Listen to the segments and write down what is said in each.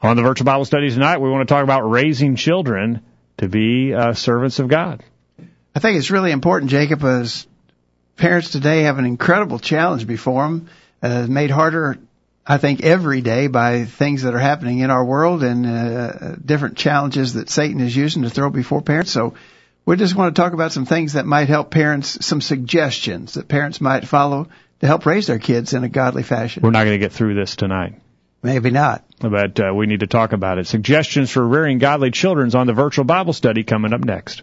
On the virtual Bible study tonight, we want to talk about raising children to be uh, servants of God. I think it's really important, Jacob, as parents today have an incredible challenge before them, uh, made harder, I think, every day by things that are happening in our world and uh, different challenges that Satan is using to throw before parents. So we just want to talk about some things that might help parents, some suggestions that parents might follow to help raise their kids in a godly fashion. We're not going to get through this tonight. Maybe not. But uh, we need to talk about it. Suggestions for rearing godly children's on the virtual Bible study coming up next.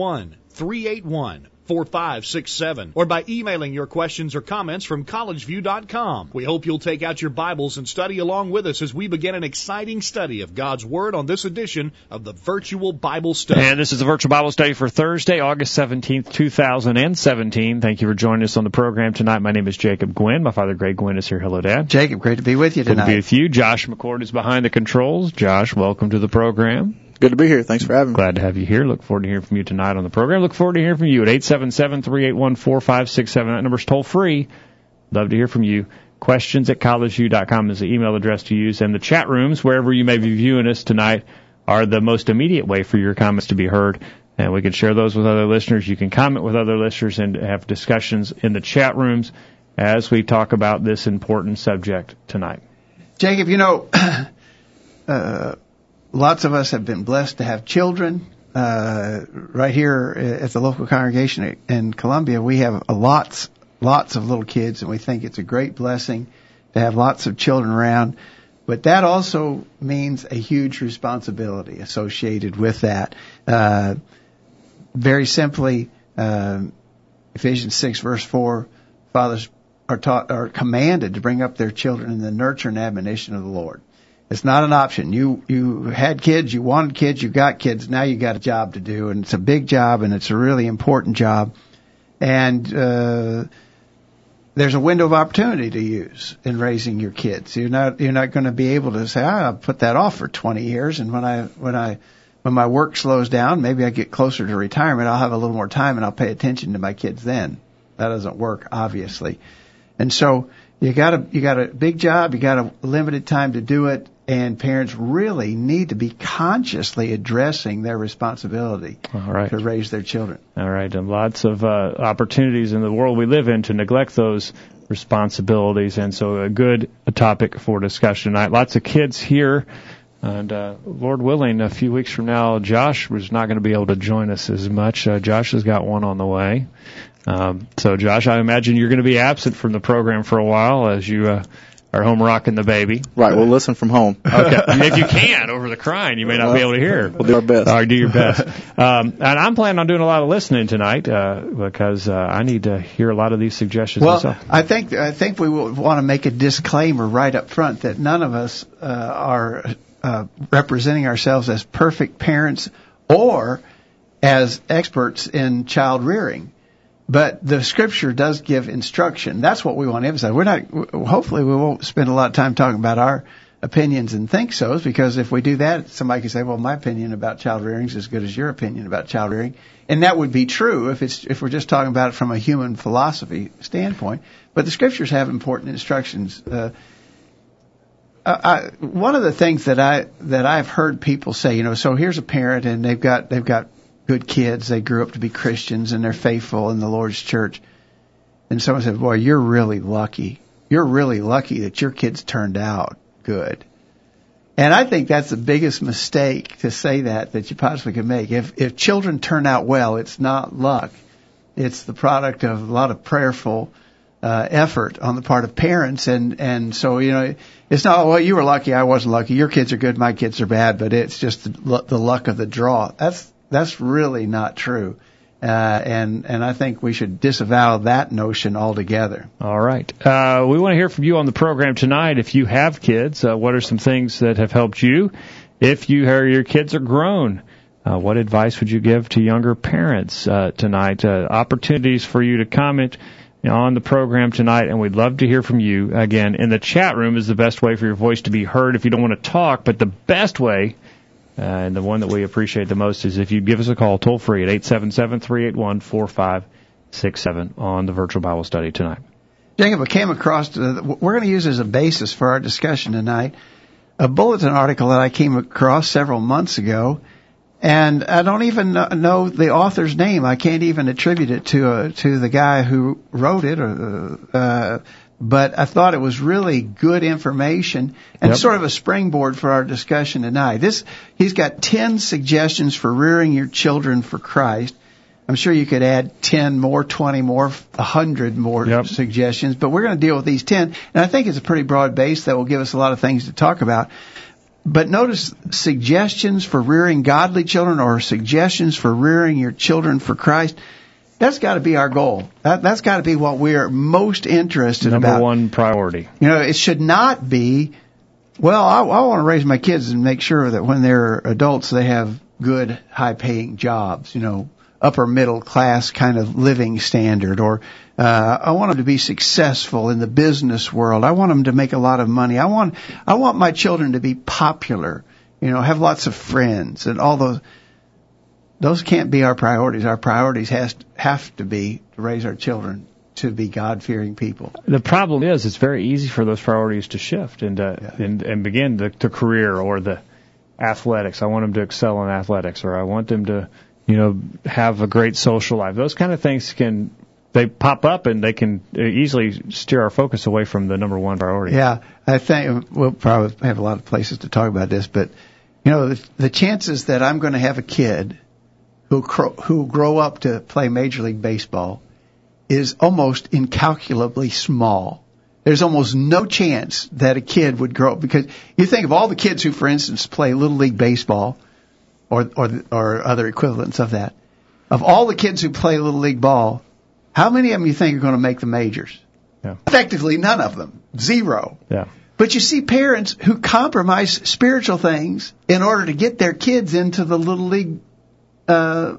381 4567 or by emailing your questions or comments from collegeview.com. We hope you'll take out your Bibles and study along with us as we begin an exciting study of God's Word on this edition of the Virtual Bible Study. And this is the Virtual Bible Study for Thursday, August 17th, 2017. Thank you for joining us on the program tonight. My name is Jacob Gwin. My father, Greg Gwin, is here. Hello, Dad. Jacob, great to be with you tonight. Good to be with you. Josh McCord is behind the controls. Josh, welcome to the program. Good to be here. Thanks for having me. Glad to have you here. Look forward to hearing from you tonight on the program. Look forward to hearing from you at 877-381-4567. That number's toll free. Love to hear from you. Questions at collegeview.com is the email address to use. And the chat rooms, wherever you may be viewing us tonight, are the most immediate way for your comments to be heard. And we can share those with other listeners. You can comment with other listeners and have discussions in the chat rooms as we talk about this important subject tonight. Jacob, you know, uh, lots of us have been blessed to have children. Uh, right here at the local congregation in Columbia, we have lots, lots of little kids, and we think it's a great blessing to have lots of children around. But that also means a huge responsibility associated with that. Uh, very simply, uh, Ephesians 6 verse 4, fathers are taught, are commanded to bring up their children in the nurture and admonition of the Lord. It's not an option. You you had kids, you wanted kids, you got kids. Now you got a job to do, and it's a big job, and it's a really important job. And uh, there's a window of opportunity to use in raising your kids. You're not you're not going to be able to say, ah, I'll put that off for 20 years, and when I when I when my work slows down, maybe I get closer to retirement, I'll have a little more time and I'll pay attention to my kids then. That doesn't work, obviously. And so you got a you got a big job, you got a limited time to do it, and parents really need to be consciously addressing their responsibility right. to raise their children. All right, and lots of uh, opportunities in the world we live in to neglect those responsibilities, and so a good topic for discussion tonight. Lots of kids here, and uh, Lord willing, a few weeks from now, Josh was not going to be able to join us as much. Uh, Josh has got one on the way. Um, so, Josh, I imagine you're going to be absent from the program for a while as you uh, are home rocking the baby. Right, we'll listen from home. Okay, if you can over the crying, you may not be able to hear. We'll do our best. All right, do your best. Um, and I'm planning on doing a lot of listening tonight uh, because uh, I need to hear a lot of these suggestions Well, myself. I think I think we will want to make a disclaimer right up front that none of us uh, are uh, representing ourselves as perfect parents or as experts in child rearing. But the scripture does give instruction. That's what we want to emphasize. We're not, hopefully we won't spend a lot of time talking about our opinions and think so's because if we do that, somebody can say, well, my opinion about child rearing is as good as your opinion about child rearing. And that would be true if it's, if we're just talking about it from a human philosophy standpoint. But the scriptures have important instructions. Uh, I, one of the things that I that I've heard people say, you know, so here's a parent and they've got they've got good kids. They grew up to be Christians and they're faithful in the Lord's church. And someone said, "Boy, you're really lucky. You're really lucky that your kids turned out good." And I think that's the biggest mistake to say that that you possibly could make. If if children turn out well, it's not luck. It's the product of a lot of prayerful uh, effort on the part of parents, and and so you know it's not well you were lucky, I wasn't lucky. Your kids are good, my kids are bad, but it's just the, the luck of the draw. That's that's really not true. Uh, and and I think we should disavow that notion altogether. All right. Uh, we want to hear from you on the program tonight. If you have kids, uh, what are some things that have helped you? If you hear your kids are grown, uh, what advice would you give to younger parents uh, tonight? Uh, opportunities for you to comment on the program tonight, and we'd love to hear from you. Again, in the chat room is the best way for your voice to be heard if you don't want to talk, but the best way uh, and the one that we appreciate the most is if you give us a call toll free at 877-381-4567 on the virtual Bible study tonight. Jacob, I came across, uh, we're going to use as a basis for our discussion tonight a bulletin article that I came across several months ago, and I don't even know the author's name. I can't even attribute it to uh, to the guy who wrote it, or uh, but I thought it was really good information and Yep. sort of a springboard for our discussion tonight. This he's got 10 suggestions for rearing your children for Christ. I'm sure you could add 10 more, 20 more, 100 more Yep. suggestions, but we're going to deal with these 10 and I think it's a pretty broad base that will give us a lot of things to talk about. But notice suggestions for rearing godly children or suggestions for rearing your children for Christ. That's got to be our goal. That, that's got to be what we're most interested in. Number about. one priority. You know, it should not be, well, I, I want to raise my kids and make sure that when they're adults, they have good, high paying jobs, you know, upper middle class kind of living standard or, uh, I want them to be successful in the business world. I want them to make a lot of money. I want, I want my children to be popular, you know, have lots of friends and all those. Those can't be our priorities. Our priorities has have to be to raise our children to be God fearing people. The problem is, it's very easy for those priorities to shift and uh, Yeah. and, and begin the, the career or the athletics. I want them to excel in athletics, or I want them to, you know, have a great social life. Those kind of things can they pop up and they can uh, easily steer our focus away from the number one priority. Yeah, I think we'll probably have a lot of places to talk about this, but you know, the, the chances that I'm going to have a kid who cro- who grow up to play Major League Baseball is almost incalculably small. There's almost no chance that a kid would grow up because you think of all the kids who, for instance, play Little League Baseball or or or other equivalents of that. Of all the kids who play Little League ball, how many of them you think are going to make the majors? Yeah. Effectively, none of them. Zero. Yeah. But you see parents who compromise spiritual things in order to get their kids into the little league uh,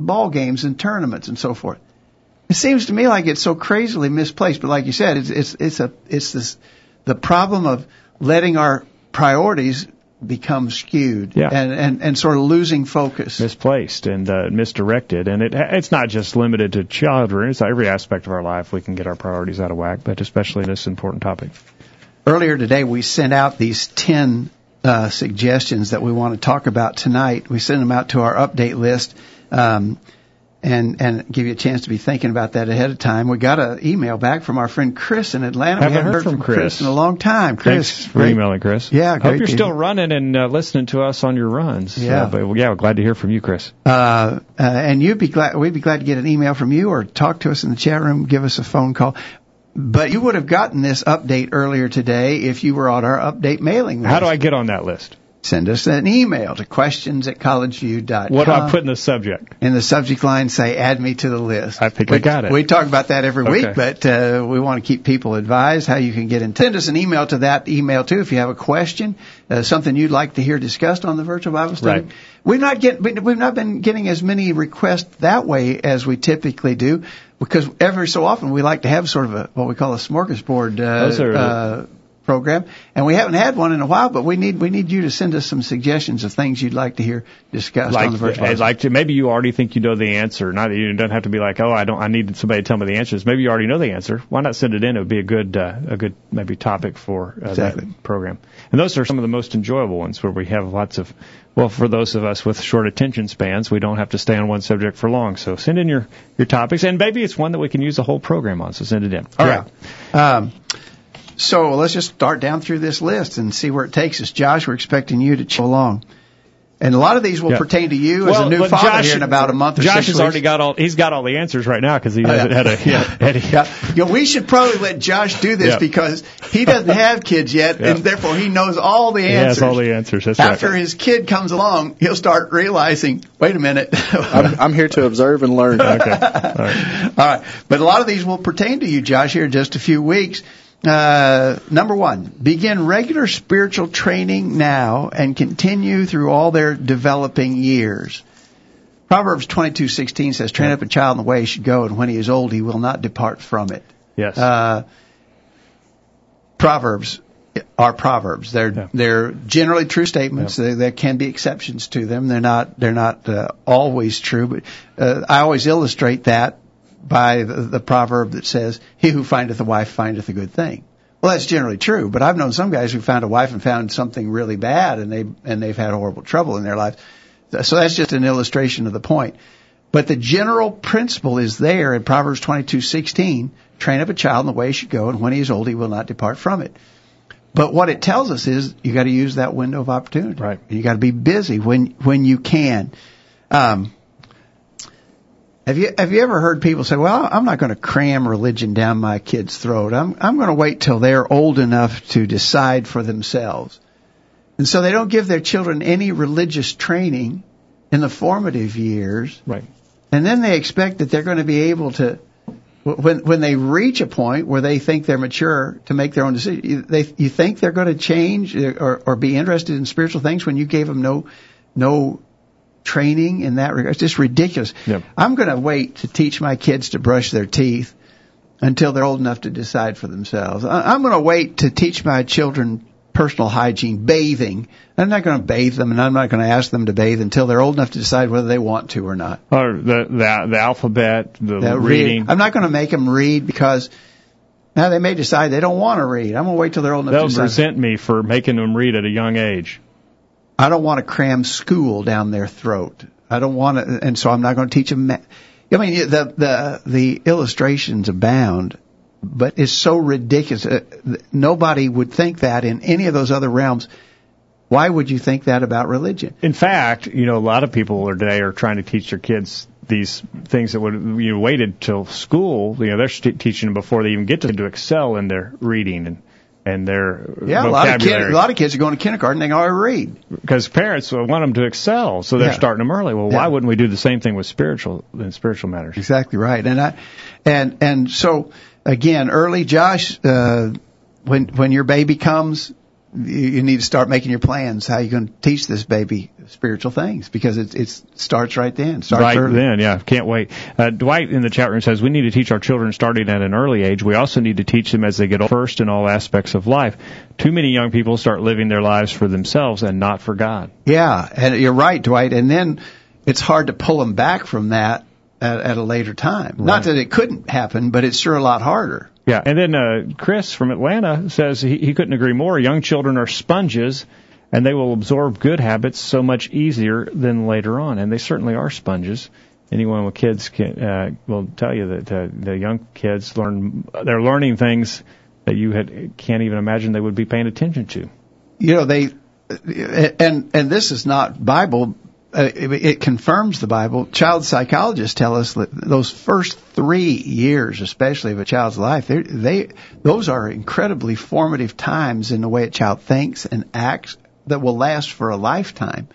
ball games and tournaments and so forth. It seems to me like it's so crazily misplaced. But like you said, it's it's it's a it's this the problem of letting our priorities become skewed Yeah. and, and and sort of losing focus. misplaced and uh, misdirected. And it it's not just limited to children; it's every aspect of our life we can get our priorities out of whack. But especially this important topic. Earlier today, we sent out these 10 uh, suggestions that we want to talk about tonight. We send them out to our update list um, and, and give you a chance to be thinking about that ahead of time. We got an email back from our friend Chris in Atlanta. Haven't we haven't heard from Chris. in a long time. Chris, Thanks for great- emailing, Chris. Yeah, hope you're to- still running and uh, listening to us on your runs. Yeah. Uh, but well, yeah, we're glad to hear from you, Chris. Uh, uh, and you'd be glad, we'd be glad to get an email from you or talk to us in the chat room, give us a phone call. But you would have gotten this update earlier today if you were on our update mailing list. How do I get on that list? Send us an email to questions at collegeview.com. What do I put in the subject? in the subject line say add me to the list. I think we, I got it. We talk about that every Okay. week, but uh, we want to keep people advised how you can get in. Send us an email to that email too if you have a question, uh, something you'd like to hear discussed on the virtual Bible study. Right. We've not get we- we've not been getting as many requests that way as we typically do because every so often we like to have sort of a what we call a smorgasbord uh, Those are- uh, program, and we haven't had one in a while. But we need we need you to send us some suggestions of things you'd like to hear discussed Like, on the virtual. I'd like to. Maybe you already think you know the answer. Not you don't have to be like, oh, I don't. I need somebody to tell me the answers. Maybe you already know the answer. Why not send it in? It would be a good, uh, a good maybe topic for uh, Exactly. that program. And those are some of the most enjoyable ones where we have lots of. Well, for those of us with short attention spans, we don't have to stay on one subject for long. So send in your your topics, and maybe it's one that we can use a whole program on. So send it in. All Yeah. right. Um, so let's just start down through this list and see where it takes us. Josh, we're expecting you to chill along. And a lot of these will Yeah. pertain to you as a new father Josh, here in about a month or Josh six has weeks. already got all. He's got all the answers right now because he Oh, hasn't yeah. had a. Yeah, Eddie. Yeah. You know, we should probably let Josh do this Yeah. because he doesn't have kids yet, Yeah. and therefore he knows all the He answers. has all the answers. That's After right. his kid comes along, he'll start realizing, wait a minute. I'm, I'm here to observe and learn. Okay. All right. All right. But a lot of these will pertain to you, Josh, here in just a few weeks. Uh, number one, begin regular spiritual training now and continue through all their developing years. Proverbs 22:16 says, "Train up a child in the way he should go, and when he is old, he will not depart from it." Yes. Uh, proverbs are proverbs. They're Yeah. they're generally true statements. There, there can be exceptions to them. They're not they're not uh, always true. But uh, I always illustrate that by the, the proverb that says, "He who findeth a wife findeth a good thing." Well, that's generally true. But I've known some guys who found a wife and found something really bad, and they and they've had horrible trouble in their lives. So that's just an illustration of the point. But the general principle is there in Proverbs 22:16, train up a child in the way he should go and when he is old he will not depart from it. But what it tells us is you got to use that window of opportunity. Right. You got to be busy when when you can. Um have you have you ever heard people say, "Well, I'm not going to cram religion down my kid's throat. I'm I'm going to wait till they're old enough to decide for themselves." And so they don't give their children any religious training in the formative years right. and then they expect that they're going to be able to when when they reach a point where they think they're mature to make their own decision you- they you think they're going to change or or be interested in spiritual things when you gave them no no training in that regard it's just ridiculous Yep. i'm going to wait to teach my kids to brush their teeth until they're old enough to decide for themselves i'm going to wait to teach my children personal hygiene bathing i'm not going to bathe them and i'm not going to ask them to bathe until they're old enough to decide whether they want to or not Or the the the alphabet, the that reading. read. I'm not going to make them read because now they may decide they don't want to read. I'm going to wait till they're old enough They'll to decide. resent me for making them read at a young age. I don't want to cram school down their throat. I don't want to, and so I'm not going to teach them. Ma- I mean, the the the illustrations abound, but it's so ridiculous. Uh, nobody would think that in any of those other realms. Why would you think that about religion? In fact, you know, a lot of people today are trying to teach their kids these things that would you know, waited till school. You know, they're st- teaching them before they even get to, to excel in their reading and and their Yeah, a lot of kids, a lot of kids are going to kindergarten. They can already read. because parents want them to excel, so they're Yeah. starting them early. Well, Yeah. why wouldn't we do the same thing with spiritual in spiritual matters? Exactly right. And I, and and so again, early, Josh, uh, when when your baby comes, you, need to start making your plans. How you going to teach this baby spiritual things because it it starts right then. Starts right early. then, yeah, can't wait. Uh, Dwight in the chat room says we need to teach our children starting at an early age. We also need to teach them as they get older, first in all aspects of life. Too many young people start living their lives for themselves and not for God. Yeah, and you're right, Dwight. And then it's hard to pull them back from that at, at a later time. Not that it couldn't happen, but it's sure a lot harder. Yeah, and then uh, Chris from Atlanta says he, he couldn't agree more. Young children are sponges, and they will absorb good habits so much easier than later on, and they certainly are sponges. Anyone with kids can, uh, will tell you that uh, the young kids learn they're learning things that you had can't even imagine they would be paying attention to. you know they and and this is not bible uh, it, it confirms the bible child psychologists tell us that those first 3 years especially of a child's life they those are incredibly formative times in the way a child thinks and acts that will last for a lifetime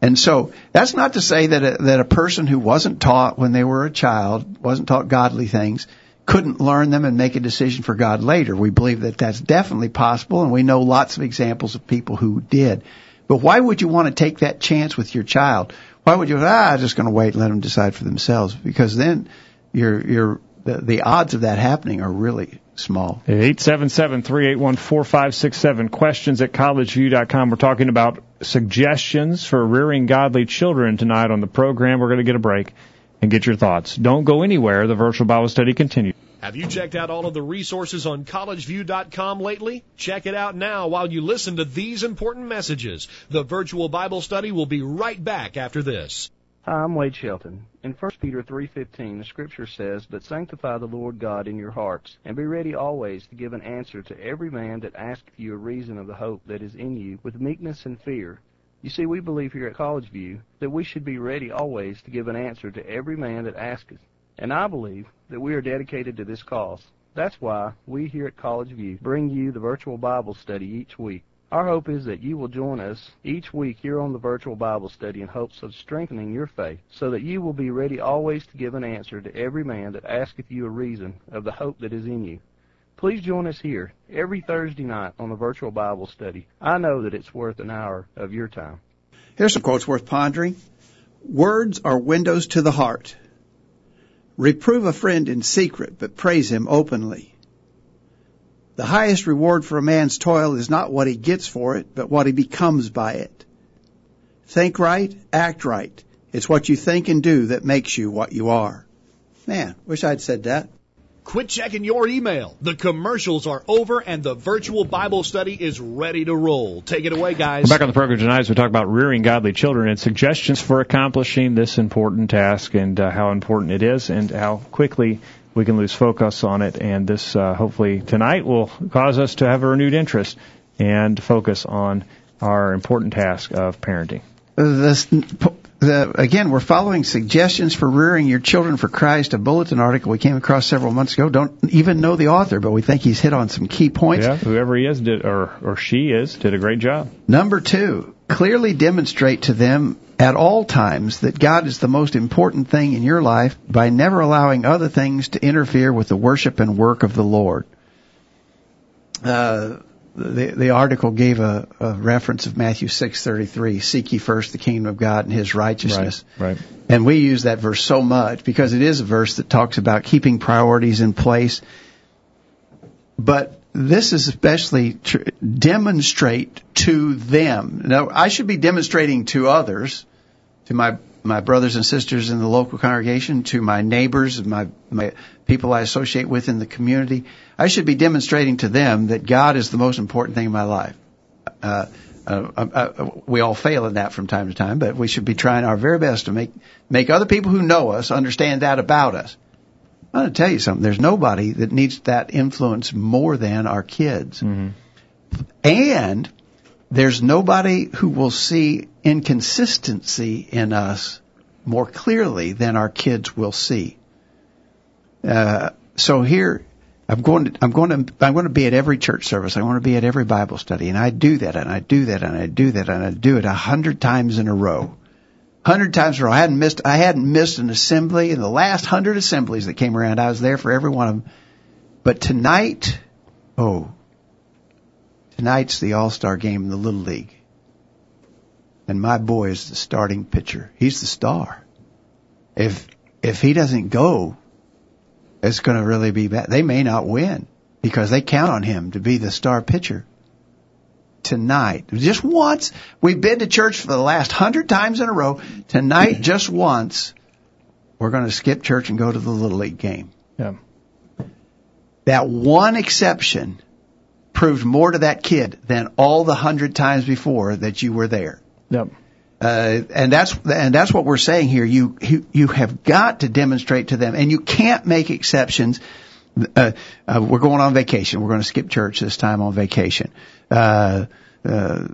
and so that's not to say that a, that a person who wasn't taught when they were a child wasn't taught godly things couldn't learn them and make a decision for God later. We believe that that's definitely possible, and we know lots of examples of people who did. But why would you want to take that chance with your child? Why would you? Ah, I'm just going to wait and let them decide for themselves, because then you're you're the, the odds of that happening are really small. Eight seven seven three eight one four five six seven. Questions at collegeview.com. We're talking about suggestions for rearing godly children tonight on the program. We're going to get a break and get your thoughts. Don't go anywhere. The virtual Bible study continues. Have you checked out all of the resources on collegeview.com lately? Check it out now while you listen to these important messages. The virtual Bible study will be right back after this. Hi, I'm Wade Shelton. In 1 Peter 3:15, the scripture says, "But sanctify the Lord God in your hearts, and be ready always to give an answer to every man that asketh you a reason of the hope that is in you, with meekness and fear, You see, we believe here at College View that we should be ready always to give an answer to every man that asketh. And I believe that we are dedicated to this cause. That's why we here at College View bring you the virtual Bible study each week. Our hope is that you will join us each week here on the virtual Bible study in hopes of strengthening your faith, so that you will be ready always to give an answer to every man that asketh you a reason of the hope that is in you. Please join us here every Thursday night on the virtual Bible study. I know that it's worth an hour of your time. Here's some quotes worth pondering. Words are windows to the heart. Reprove a friend in secret, but praise him openly. The highest reward for a man's toil is not what he gets for it, but what he becomes by it. Think right, act right. It's what you think and do that makes you what you are. Man, wish I'd said that. Quit checking your email. The commercials are over and the virtual Bible study is ready to roll. Take it away, guys. Back on the program tonight as we talk about rearing godly children and suggestions for accomplishing this important task and uh, how important it is and how quickly we can lose focus on it. And this, uh, hopefully, tonight will cause us to have a renewed interest and focus on our important task of parenting. This, the, again, we're following suggestions for rearing your children for Christ, a bulletin article we came across several months ago. Don't even know the author, but we think he's hit on some key points. Yeah, whoever he is did, or, or she is, did a great job. Number two, clearly demonstrate to them at all times that God is the most important thing in your life by never allowing other things to interfere with the worship and work of the Lord. Uh, the, the article gave a, a reference of Matthew 6:33, "Seek ye first the kingdom of God and His righteousness." Right, right. And we use that verse so much because it is a verse that talks about keeping priorities in place. But this is especially tr- demonstrate to them. Now, I should be demonstrating to others, to my my brothers and sisters in the local congregation, to my neighbors, my my people I associate with in the community. I should be demonstrating to them that God is the most important thing in my life. Uh, uh, uh, uh, we all fail in that from time to time, but we should be trying our very best to make make other people who know us understand that about us. I'm going to tell you something. There's nobody that needs that influence more than our kids. Mm-hmm. And there's nobody who will see inconsistency in us more clearly than our kids will see. Uh, so here, I'm going to, I'm going to, I'm going to be at every church service. I want to be at every Bible study, and I do that, and I do that, and I do that, and I do it a hundred times in a row. Hundred times in a row. I hadn't missed, I hadn't missed an assembly in the last hundred assemblies that came around. I was there for every one of them. But tonight, oh, tonight's the All-Star game in the Little League. And my boy is the starting pitcher. He's the star. If, if he doesn't go, it's going to really be bad. They may not win because they count on him to be the star pitcher tonight. Just once. We've been to church for the last hundred times in a row. Tonight, just once, we're going to skip church and go to the Little League game. Yeah. That one exception proved more to that kid than all the hundred times before that you were there. Yep. Uh, and that's and that's what we're saying here. You, you you have got to demonstrate to them, and you can't make exceptions. Uh, uh, we're going on vacation. We're going to skip church this time on vacation. Uh, uh,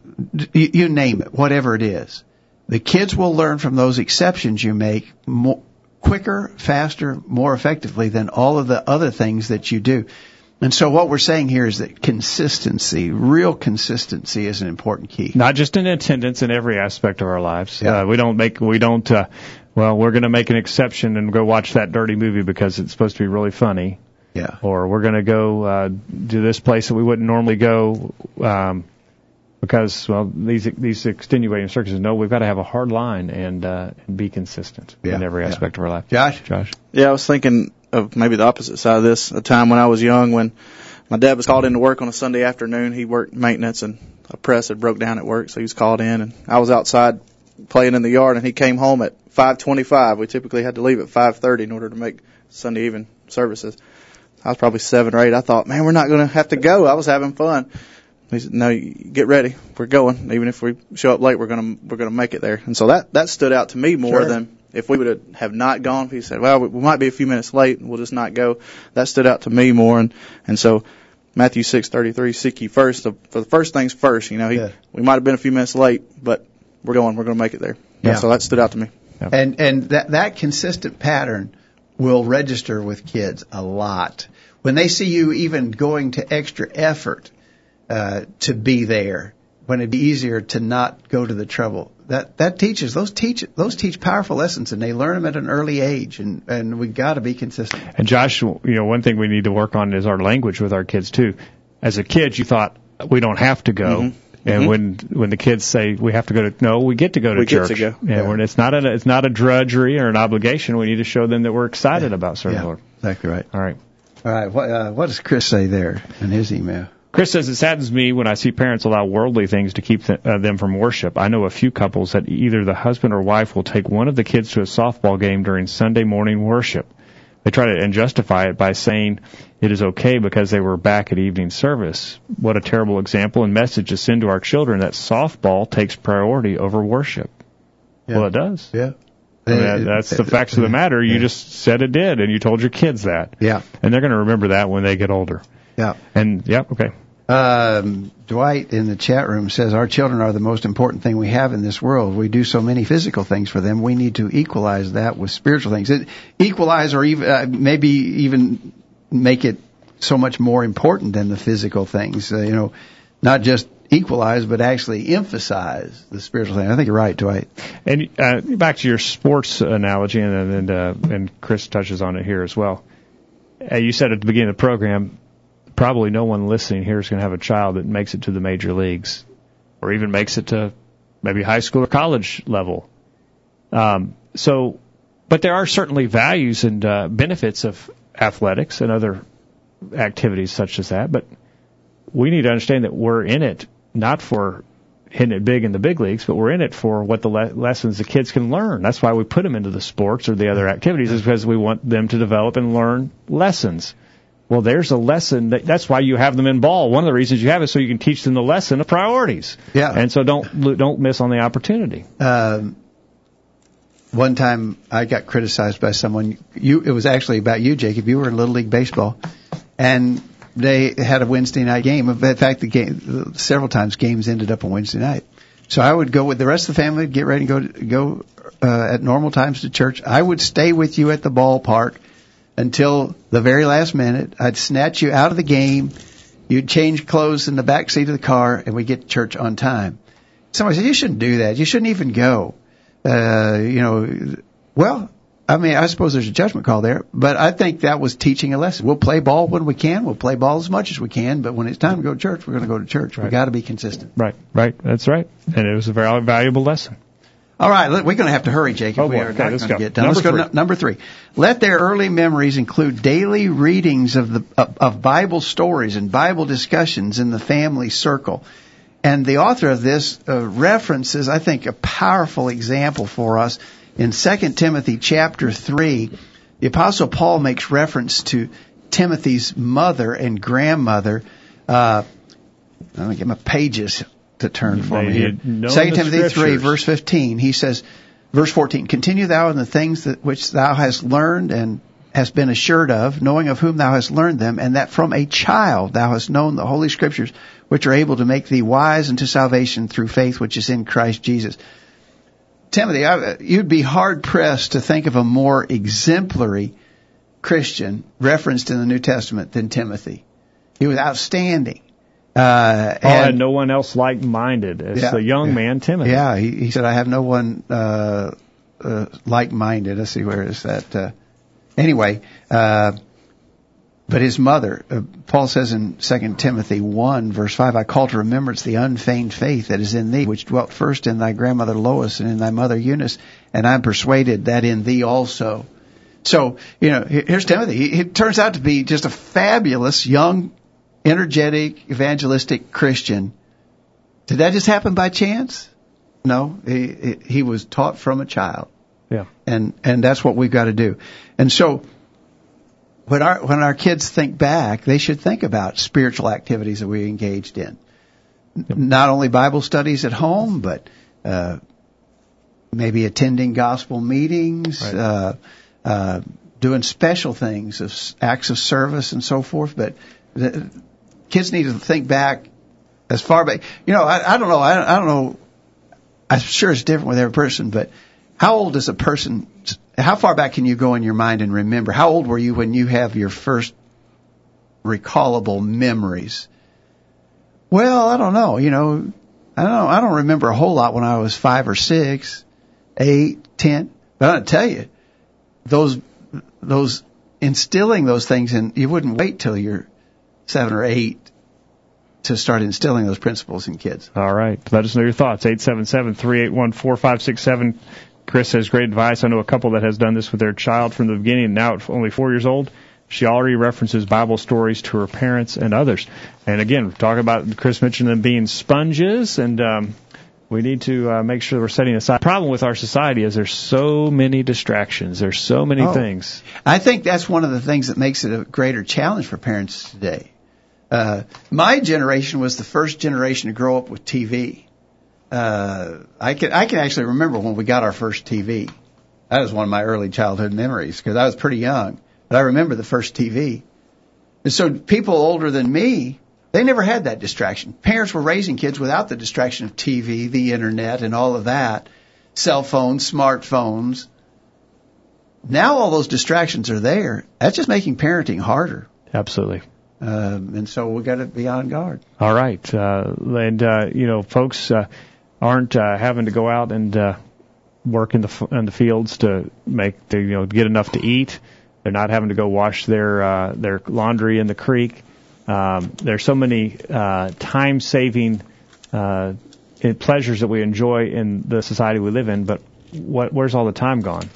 you, you name it, whatever it is. The kids will learn from those exceptions you make more, quicker, faster, more effectively than all of the other things that you do. And so what we're saying here is that consistency, real consistency is an important key. Not just in attendance in every aspect of our lives. Yeah. Uh, we don't make, we don't, uh, well, we're going to make an exception and go watch that dirty movie because it's supposed to be really funny. Yeah. Or we're going to go, uh, to this place that we wouldn't normally go, um, because, well, these, these extenuating circumstances. No, we've got to have a hard line and, uh, and be consistent Yeah, in every yeah. aspect of our life. Josh? Josh. Yeah, I was thinking of maybe the opposite side of this. A time when I was young, when my dad was called into work on a Sunday afternoon. He worked maintenance, and a press had broke down at work, so he was called in, and I was outside playing in the yard, and he came home at 5:25. We typically had to leave at 5:30 in order to make Sunday evening services. I was probably seven or eight. I thought, man, we're not going to have to go. I was having fun. He said, no, get ready. We're going. Even if we show up late, we're going to, we're going to make it there. And so that, that stood out to me more Sure. than if we would have not gone. If he said, well, we, we might be a few minutes late and we'll just not go. That stood out to me more. And, and so Matthew 6:33, seek ye first. The, for the first things first, you know, he, Yeah. we might have been a few minutes late, but we're going, we're going to make it there. Yeah. So that stood out to me. And and that that consistent pattern will register with kids a lot when they see you even going to extra effort uh, to be there. When it'd be easier to not go to the trouble. That that teaches those teach those teach powerful lessons, and they learn them at an early age. And and we got to be consistent. And Josh, you know, one thing we need to work on is our language with our kids too. As a kid, you thought we don't have to go. Mm-hmm. And when when the kids say we have to go to no, we get to go to We get church. to go. And Yeah. when it's not a it's not a drudgery or an obligation, we need to show them that we're excited about serving the Yeah, Lord. exactly right. All right. All right, what uh, what does Chris say there in his email? Chris says it saddens me when I see parents allow worldly things to keep th- uh, them from worship. I know a few couples that either the husband or wife will take one of the kids to a softball game during Sunday morning worship. They try to and justify it by saying it is okay because they were back at evening service. What a terrible example and message to send to our children that softball takes priority over worship. Yeah. Well, it does. Yeah, I mean, that's the facts of the matter. You just said it did, and you told your kids that, Yeah, and they're going to remember that when they get older. yeah. And yeah, okay. Um, Dwight in the chat room says our children are the most important thing we have in this world. We do so many physical things for them. We need to equalize that with spiritual things. It, equalize or even uh, maybe even make it so much more important than the physical things. Uh, you know, not just equalize, but actually emphasize the spiritual thing. I think you're right, Dwight. And uh, back to your sports analogy, and and, uh, and Chris touches on it here as well. Uh, you said at the beginning of the program, probably no one listening here is going to have a child that makes it to the major leagues, or even makes it to maybe high school or college level. Um, so, but there are certainly values and uh, benefits of athletics and other activities such as that. But we need to understand that we're in it not for hitting it big in the big leagues, but we're in it for what the le- lessons the kids can learn. That's why we put them into the sports or the other activities, is because we want them to develop and learn lessons. Well, there's a lesson. That, that's why you have them in ball. One of the reasons you have it is so you can teach them the lesson of priorities. Yeah. And so don't don't miss on the opportunity. Um, one time I got criticized by someone. You, it was actually about you, Jacob. You were in Little League Baseball, and they had a Wednesday night game. In fact, the game several times games ended up on Wednesday night. So I would go with the rest of the family, get ready to go to, go uh, at normal times to church. I would stay with you at the ballpark until the very last minute. I'd snatch you out of the game. You'd change clothes in the back seat of the car, and we'd get to church on time. Somebody said you shouldn't do that. You shouldn't even go. Uh, you know, well, I mean, I suppose there's a judgment call there, but I think that was teaching a lesson. We'll play ball when we can. We'll play ball as much as we can, but when it's time to go to church, we're going to go to church. Right. We've got to be consistent. Right, right. That's right. And it was a very valuable lesson. All right, we're going to have to hurry, Jacob. Oh, we are Okay, not let's going to go. get done. Number let's go to three. number three. Let their early memories include daily readings of the of, of Bible stories and Bible discussions in the family circle. And the author of this uh, references, I think, a powerful example for us in 2 Timothy chapter 3. The apostle Paul makes reference to Timothy's mother and grandmother. Uh, let me get my pages to turn for They me here. 2 Timothy 3 verse 15. He says, verse 14, continue thou in the things that which thou hast learned and hast been assured of, knowing of whom thou hast learned them, and that from a child thou hast known the holy scriptures, which are able to make thee wise unto salvation through faith which is in Christ Jesus. Timothy, I, you'd be hard pressed to think of a more exemplary Christian referenced in the New Testament than Timothy. He was outstanding. Uh, had and- no one else like-minded as Yeah, the young yeah. man Timothy. yeah, he, he said, I have no one uh, uh, like-minded. Let's see, where is that? Uh, anyway, uh, but his mother, uh, Paul says in 2 Timothy 1, verse 5, I call to remembrance the unfeigned faith that is in thee, which dwelt first in thy grandmother Lois and in thy mother Eunice, and I'm persuaded that in thee also. So, you know, here's Timothy. He, he turns out to be just a fabulous, young, energetic, evangelistic Christian. Did that just happen by chance? No, he, he- was taught from a child Yeah. and and that's what we've got to do. And so when our when our kids think back, they should think about spiritual activities that we engaged in. N- Not only Bible studies at home, but uh, maybe attending gospel meetings, Right. uh, uh, doing special things, of acts of service, and so forth. But the, kids need to think back as far back. You know, I, I don't know. I, I don't know. I'm sure it's different with every person, but how old is a person? How far back can you go in your mind and remember? How old were you when you have your first recallable memories? Well, I don't know. You know, I don't know. I don't remember a whole lot when I was five or six, eight, ten. But I'll tell you, those those instilling those things, and you wouldn't wait till you're seven or eight to start instilling those principles in kids. All right. Let us know your thoughts. Eight seven seven three eight one four five six seven. Chris has great advice. I know a couple that has done this with their child from the beginning, and now at only four years old. She already references Bible stories to her parents and others. And again, talk about Chris mentioned them being sponges, and um, we need to uh, make sure we're setting aside. The problem with our society is there's so many distractions. There's so many Oh. things. I think that's one of the things that makes it a greater challenge for parents today. Uh, my generation was the first generation to grow up with TV. Uh, I can I can actually remember when we got our first TV. That was one of my early childhood memories because I was pretty young, but I remember the first TV. And so people older than me, they never had that distraction. Parents were raising kids without the distraction of TV, the internet, and all of that, cell phones, smartphones. Now all those distractions are there. That's just making parenting harder. Absolutely. Um, and so we got to be on guard. All right. Uh, and, uh, you know, folks uh, aren't uh, having to go out and uh, work in the f- in the fields to make the, you know get enough to eat. They're not having to go wash their uh, their laundry in the creek. Um, there's so many uh, time saving uh, pleasures that we enjoy in the society we live in, but what where's all the time gone?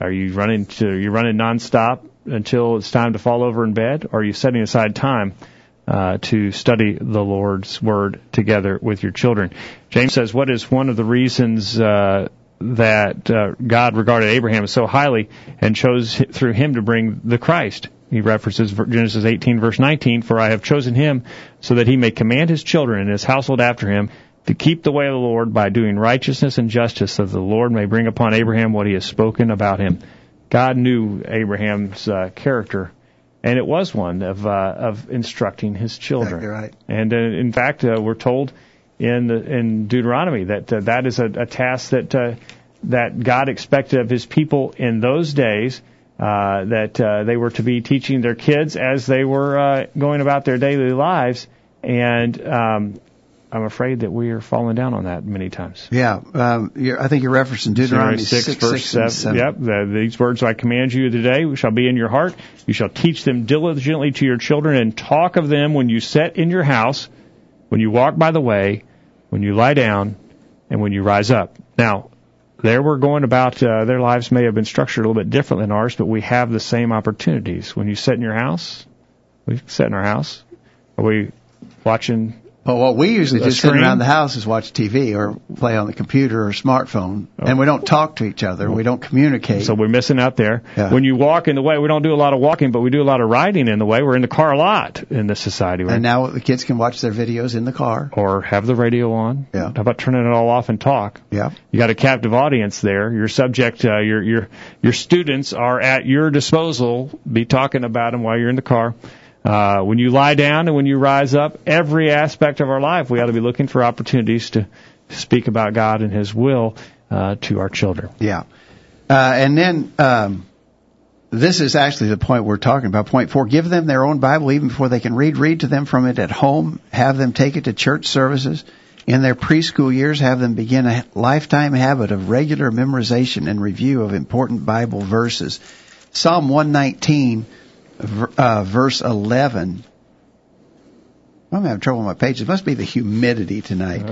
Are you running to you running nonstop until it's time to fall over in bed, or are you setting aside time uh, to study the Lord's Word together with your children? James says, "What is one of the reasons uh, that uh, God regarded Abraham so highly and chose through him to bring the Christ?" He references Genesis 18 verse 19, "For I have chosen him so that he may command his children and his household after him." To keep the way of the Lord by doing righteousness and justice, so that the Lord may bring upon Abraham what he has spoken about him. God knew Abraham's uh, character, and it was one of uh, of instructing his children. Exactly right. And uh, in fact, uh, we're told in the, in Deuteronomy that uh, that is a, a task that uh, that God expected of His people in those days. Uh, that uh, they were to be teaching their kids as they were uh, going about their daily lives, and um, I'm afraid that we are falling down on that many times. Yeah, um, I think you're referencing Deuteronomy six, 6, verse 6 and 7. Yep. The, these words I command you today shall be in your heart. You shall teach them diligently to your children and talk of them when you sit in your house, when you walk by the way, when you lie down, and when you rise up. Now, there we're going about uh, their lives may have been structured a little bit different than ours, but we have the same opportunities. When you sit in your house, we sit in our house. Are we watching Well, what we usually just sit around the house is watch TV or play on the computer or smartphone, and we don't talk to each other. We don't communicate. Oh. So we're missing out there. Yeah. When you walk in the way, we don't do a lot of walking, but we do a lot of riding in the way. We're in the car a lot in this society. Right? and now the kids can watch their videos in the car. or have the radio on. Yeah. How about turning it all off and talk? Yeah. You got a captive audience there. Your subject, uh, your your your students are at your disposal. Be talking about them while you're in the car. Uh, when you lie down and when you rise up, every aspect of our life, we ought to be looking for opportunities to speak about God and His will uh, to our children. Yeah. Uh, and then um, this is actually the point we're talking about. Point four: Give them their own Bible even before they can read. Read to them from it at home. Have them take it to church services. In their preschool years, have them begin a lifetime habit of regular memorization and review of important Bible verses. Psalm 119, ver- uh, verse 11. I'm having trouble with my pages. It must be the humidity tonight.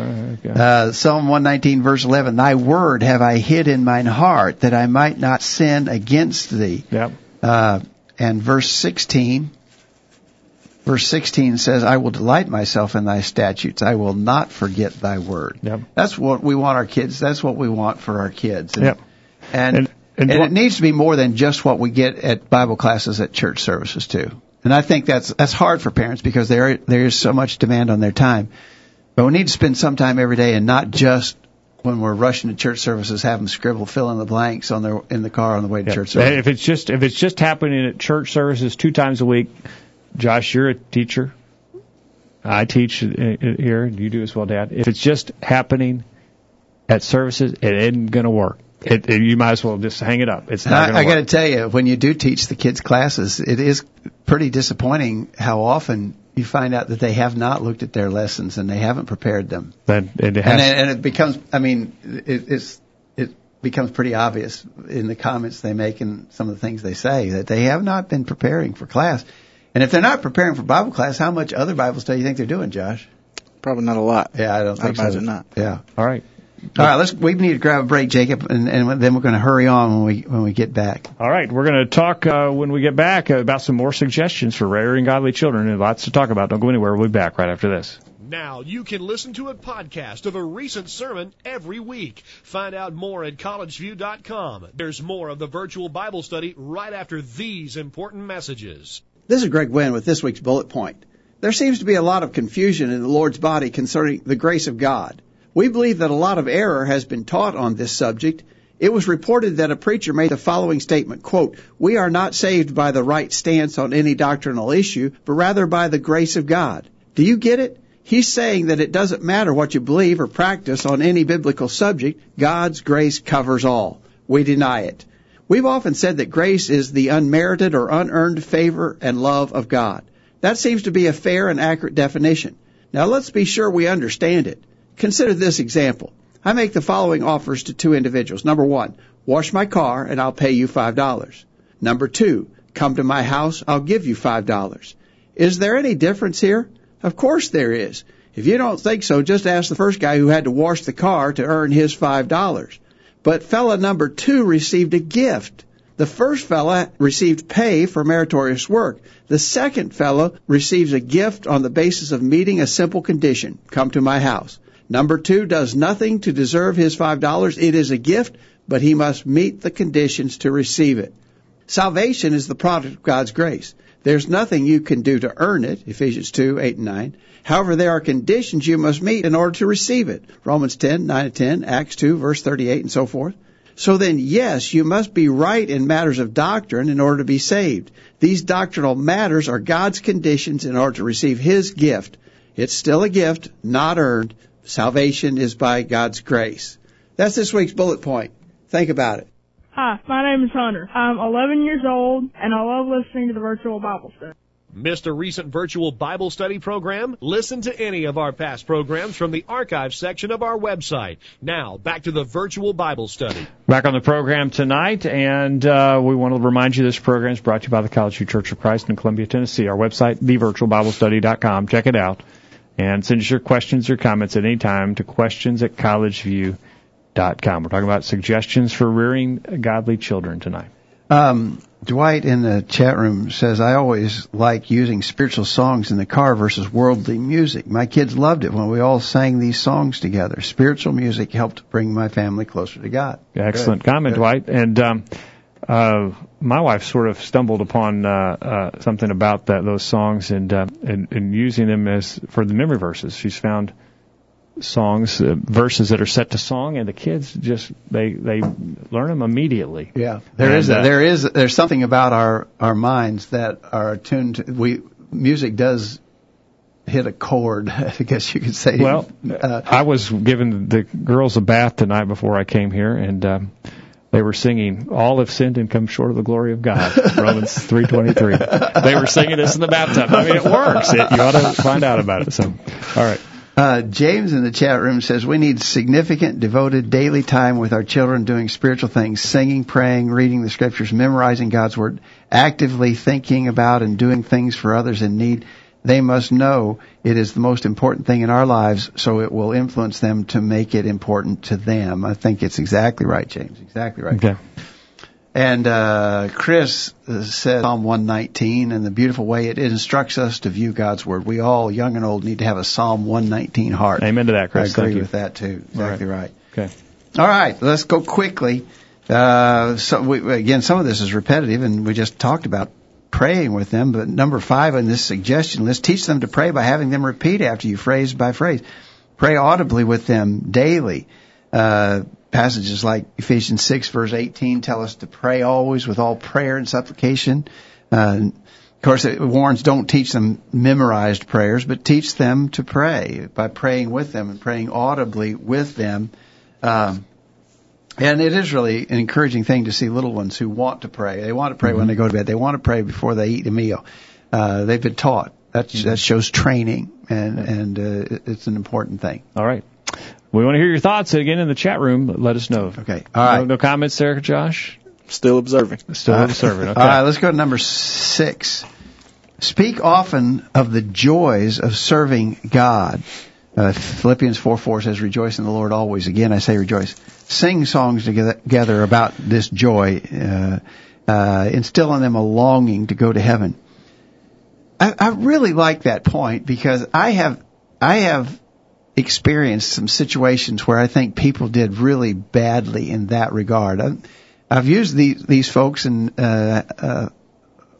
Uh, Psalm 119 verse 11, Thy word have I hid in mine heart that I might not sin against thee. Yep. Uh, and verse 16, verse 16 says, I will delight myself in thy statutes. I will not forget thy word. Yep. That's what we want our kids. That's what we want for our kids. And, Yep. And, And- and, and it needs to be more than just what we get at Bible classes at church services too. And I think that's, that's hard for parents because there, there is so much demand on their time. But we need to spend some time every day and not just when we're rushing to church services, have them scribble, fill in the blanks on their, in the car on the way to Yeah. church service. If it's just if it's just happening at church services two times a week, Josh, you're a teacher. I teach here. You do as well, Dad. If it's just happening at services, it isn't going to work. It, it, you might as well just hang it up. It's not I, I got to tell you, when you do teach the kids classes, it is pretty disappointing how often you find out that they have not looked at their lessons and they haven't prepared them. That it has, And, it- and it becomes, I mean, it, it's, it becomes pretty obvious in the comments they make and some of the things they say that they have not been preparing for class. And if they're not preparing for Bible class, how much other Bible study do you think they're doing, Josh? Probably not a lot. Yeah, I don't I'd think so. imagine not. Yeah. all right. All right, let's. We need to grab a break, Jacob, and, and then we're going to hurry on when we when we get back. All right, we're going to talk uh, when we get back uh, about some more suggestions for rearing godly children. And lots to talk about. Don't go anywhere. We'll be back right after this. Now you can listen to a podcast of a recent sermon every week. Find out more at collegeview.com. There's more of the virtual Bible study right after these important messages. This is Greg Gwin with this week's bullet point. There seems to be a lot of confusion in the Lord's body concerning the grace of God. We believe that a lot of error has been taught on this subject. It was reported that a preacher made the following statement, quote, We are not saved by the right stance on any doctrinal issue, but rather by the grace of God. Do you get it? He's saying that it doesn't matter what you believe or practice on any biblical subject, God's grace covers all. We deny it. We've often said that grace is the unmerited or unearned favor and love of God. That seems to be a fair and accurate definition. Now let's be sure we understand it. Consider this example. I make the following offers to two individuals. Number one, wash my car and I'll pay you five dollars. Number two, come to my house, I'll give you five dollars. Is there any difference here? Of course there is. If you don't think so, just ask the first guy who had to wash the car to earn his five dollars. But fella number two received a gift. The first fella received pay for meritorious work. The second fellow receives a gift on the basis of meeting a simple condition. Come to my house. Number two does nothing to deserve his five dollars. It is a gift, but he must meet the conditions to receive it. Salvation is the product of God's grace. There's nothing you can do to earn it, Ephesians 2, 8 and 9. However, there are conditions you must meet in order to receive it. Romans 10, 9 and 10, Acts 2, verse 38 and so forth. So then, yes, you must be right in matters of doctrine in order to be saved. These doctrinal matters are God's conditions in order to receive His gift. It's still a gift, not earned. Salvation is by God's grace. That's this week's bullet point. Think about it. Hi, my name is Hunter. I'm 11 years old, and I love listening to the virtual Bible study. Missed a recent virtual Bible study program? Listen to any of our past programs from the archive section of our website. Now, back to the virtual Bible study. Back on the program tonight, and uh, we want to remind you this program is brought to you by the College View Church of Christ in Columbia, Tennessee. Our website, thevirtualbiblestudy.com. Check it out. And send us your questions or comments at any time to questions at collegeview.com. We're talking about suggestions for rearing godly children tonight. Um, Dwight in the chat room says, I always like using spiritual songs in the car versus worldly music. My kids loved it when we all sang these songs together. Spiritual music helped bring my family closer to God. Excellent Good. comment, Good. Dwight. And um, uh, my wife sort of stumbled upon uh, uh, something about that those songs and, uh, and and using them as for the memory verses. She's found songs, uh, verses that are set to song, and the kids just they they learn them immediately. Yeah, there And, is uh, a, there is there's something about our our minds that are attuned to we music does hit a chord, I guess you could say. Well, uh, I was giving the girls a bath tonight before I came here, and um, they were singing "All have sinned and come short of the glory of God." Romans three twenty three. They were singing this in the bathtub. I mean, it works. It, you ought to find out about it. So, all right. Uh, James in the chat room says we need significant, devoted daily time with our children doing spiritual things, singing, praying, reading the scriptures, memorizing God's word, actively thinking about and doing things for others in need. They must know it is the most important thing in our lives, so it will influence them to make it important to them. I think it's exactly right, James. Exactly right. Okay. And uh, Chris uh, said Psalm 119 and the beautiful way it instructs us to view God's word. We all, young and old, need to have a Psalm 119 heart. Amen to that, Chris. I agree Thank you. with that too. Exactly right. Okay. All right, let's go quickly. Uh, so we, again, some of this is repetitive, and we just talked about praying with them. But number five on this suggestion list: teach them to pray by having them repeat after you, phrase by phrase. Pray audibly with them daily. Uh, passages like Ephesians 6 verse 18 tell us to pray always with all prayer and supplication. Uh, of course, it warns don't teach them memorized prayers, but teach them to pray by praying with them and praying audibly with them. Um, and it is really an encouraging thing to see little ones who want to pray. They want to pray mm-hmm. when they go to bed. They want to pray before they eat a meal. Uh, they've been taught. That mm-hmm. that shows training, and and uh, it's an important thing. All right. We want to hear your thoughts again in the chat room. Let us know. Okay. All right. No, no comments there, Josh. Still observing. Still uh, observing. Okay. All right. Let's go to number six. Speak often of the joys of serving God. Uh, Philippians 4 4 says, Rejoice in the Lord always. Again, I say rejoice. Sing songs together about this joy, uh, uh, instill in them a longing to go to heaven. I, I really like that point because I have, I have experienced some situations where I think people did really badly in that regard. I've, I've used these, these folks in, uh, uh,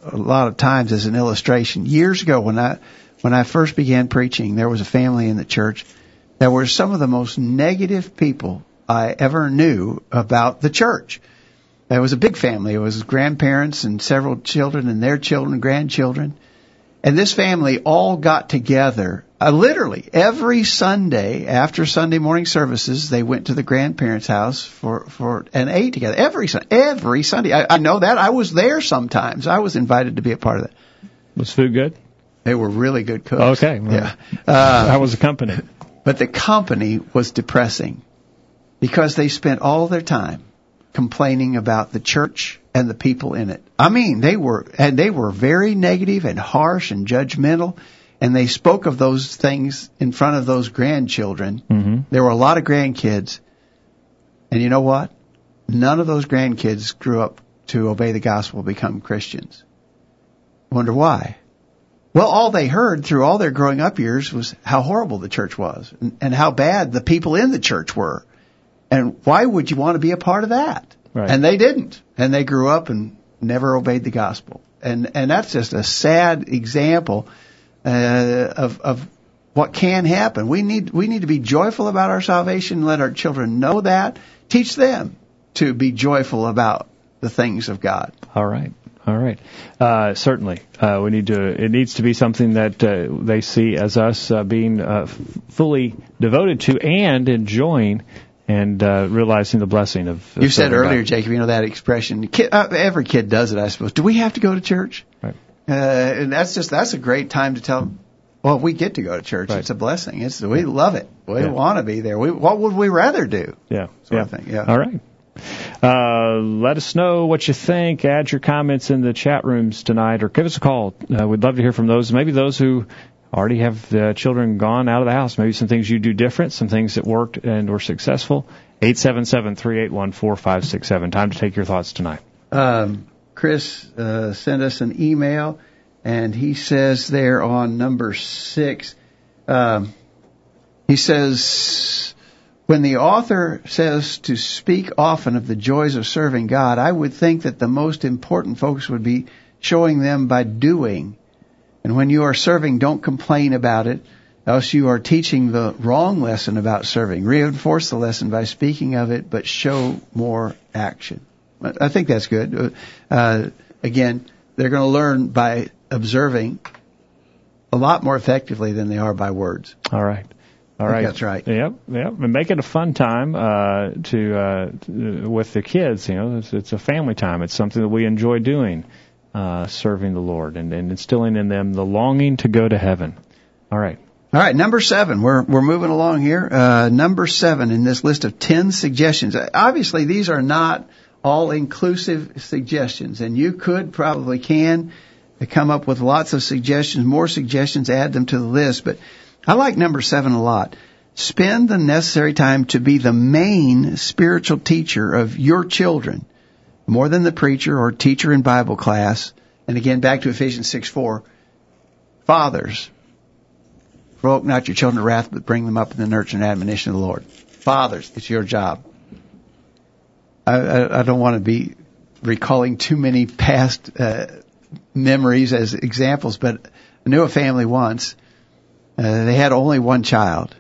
a lot of times as an illustration. Years ago when I, when I first began preaching, there was a family in the church that were some of the most negative people I ever knew about the church. It was a big family. It was grandparents and several children and their children, grandchildren. And this family all got together, uh, literally every Sunday after Sunday morning services, they went to the grandparents' house for, for, and ate together. Every, every Sunday. I, I know that. I was there sometimes. I was invited to be a part of that. Was food good? They were really good cooks. Okay. Well, yeah. Uh, How was the company? But the company was depressing because they spent all their time complaining about the church and the people in it. I mean, they were, and they were very negative and harsh and judgmental, and they spoke of those things in front of those grandchildren. Mm-hmm. There were a lot of grandkids, and you know what? None of those grandkids grew up to obey the gospel, become Christians. Wonder why? Well, all they heard through all their growing up years was how horrible the church was and, and how bad the people in the church were. And why would you want to be a part of that? Right. And they didn't. And they grew up and never obeyed the gospel. And, and that's just a sad example, uh, of, of what can happen. We need, we need to be joyful about our salvation, let our children know that, teach them to be joyful about the things of God. All right. All right. Uh, certainly, uh, we need to. It needs to be something that uh, they see as us uh, being uh, fully devoted to and enjoying, and uh, realizing the blessing of. You said earlier, God. Jacob. You know that expression. Kid, every kid does it, I suppose. Do we have to go to church? Right. and that's just that's a great time to tell. Well, we get to go to church. Right. It's a blessing. It's we love it. We Yeah. want to be there. We, what would we rather do? Yeah. Yeah. yeah. All right. Uh, let us know what you think. Add your comments in the chat rooms tonight, or give us a call. Uh, we'd love to hear from those. Maybe those who already have the children gone out of the house. Maybe some things you do different, some things that worked and were successful. Eight seven seven three eight one four five six seven. Time to take your thoughts tonight. um, Chris uh, sent us an email, and he says there on number six, um, he says, when the author says to speak often of the joys of serving God, I would think that the most important focus would be showing them by doing. And when you are serving, don't complain about it, else you are teaching the wrong lesson about serving. Reinforce the lesson by speaking of it, but show more action. I think that's good. Uh, again, they're going to learn by observing a lot more effectively than they are by words. All right. All right. that's right. Yep, yep. And make it a fun time uh, to, uh, to with the kids. You know, it's, it's a family time. It's something that we enjoy doing, uh, serving the Lord and, and instilling in them the longing to go to heaven. All right. All right, number seven. We're we're moving along here. Uh, number seven in this list of ten suggestions. Uh, Obviously, these are not all inclusive suggestions, and you could probably can come up with lots of suggestions, more suggestions, add them to the list. But I like number seven a lot. Spend the necessary time to be the main spiritual teacher of your children, more than the preacher or teacher in Bible class. And again, back to Ephesians six four. Fathers, provoke not your children to wrath, but bring them up in the nurture and admonition of the Lord. Fathers, it's your job. I, I, I don't want to be recalling too many past uh, memories as examples, but I knew a family once. Uh, they had only one child.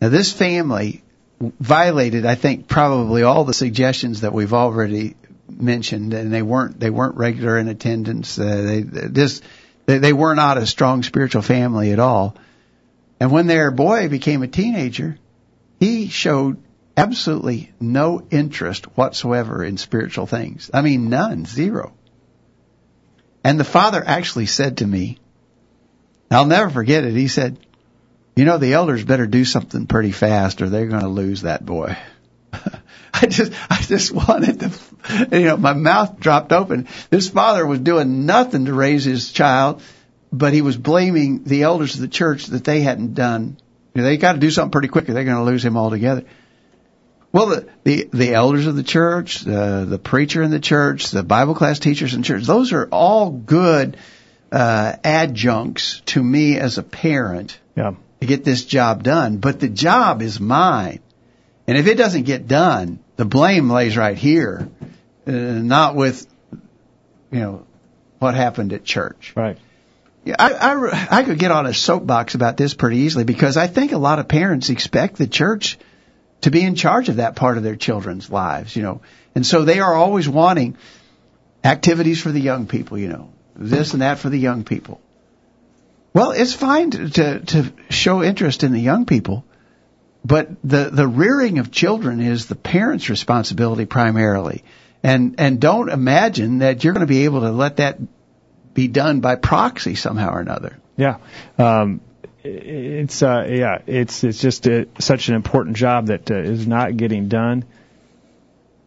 Now this family violated, I think, probably all the suggestions that we've already mentioned, and they weren't they weren't regular in attendance. Uh, they this they, they were not a strong spiritual family at all. And when their boy became a teenager, he showed absolutely no interest whatsoever in spiritual things. I mean, none, zero. And the father actually said to me, I'll never forget it. He said, you know, the elders better do something pretty fast or they're going to lose that boy. I just, I just wanted to, you know, my mouth dropped open. This father was doing nothing to raise his child, but he was blaming the elders of the church that they hadn't done. You know, they got to do something pretty quick or they're going to lose him altogether. Well, the, the, the elders of the church, the, the preacher in the church, the Bible class teachers in church, those are all good, uh, adjuncts to me as a parent. Yeah. To get this job done. But the job is mine. And if it doesn't get done, the blame lays right here, uh, not with, you know, what happened at church. Right. Yeah, I, I, I could get on a soapbox about this pretty easily because I think a lot of parents expect the church to be in charge of that part of their children's lives, you know. And so they are always wanting activities for the young people, you know, this and that for the young people. Well, it's fine to, to, show interest in the young people, but the, the rearing of children is the parents' responsibility primarily. And, and don't imagine that you're going to be able to let that be done by proxy somehow or another. Yeah. Um, it's uh, yeah, it's it's just a, such an important job that uh, is not getting done.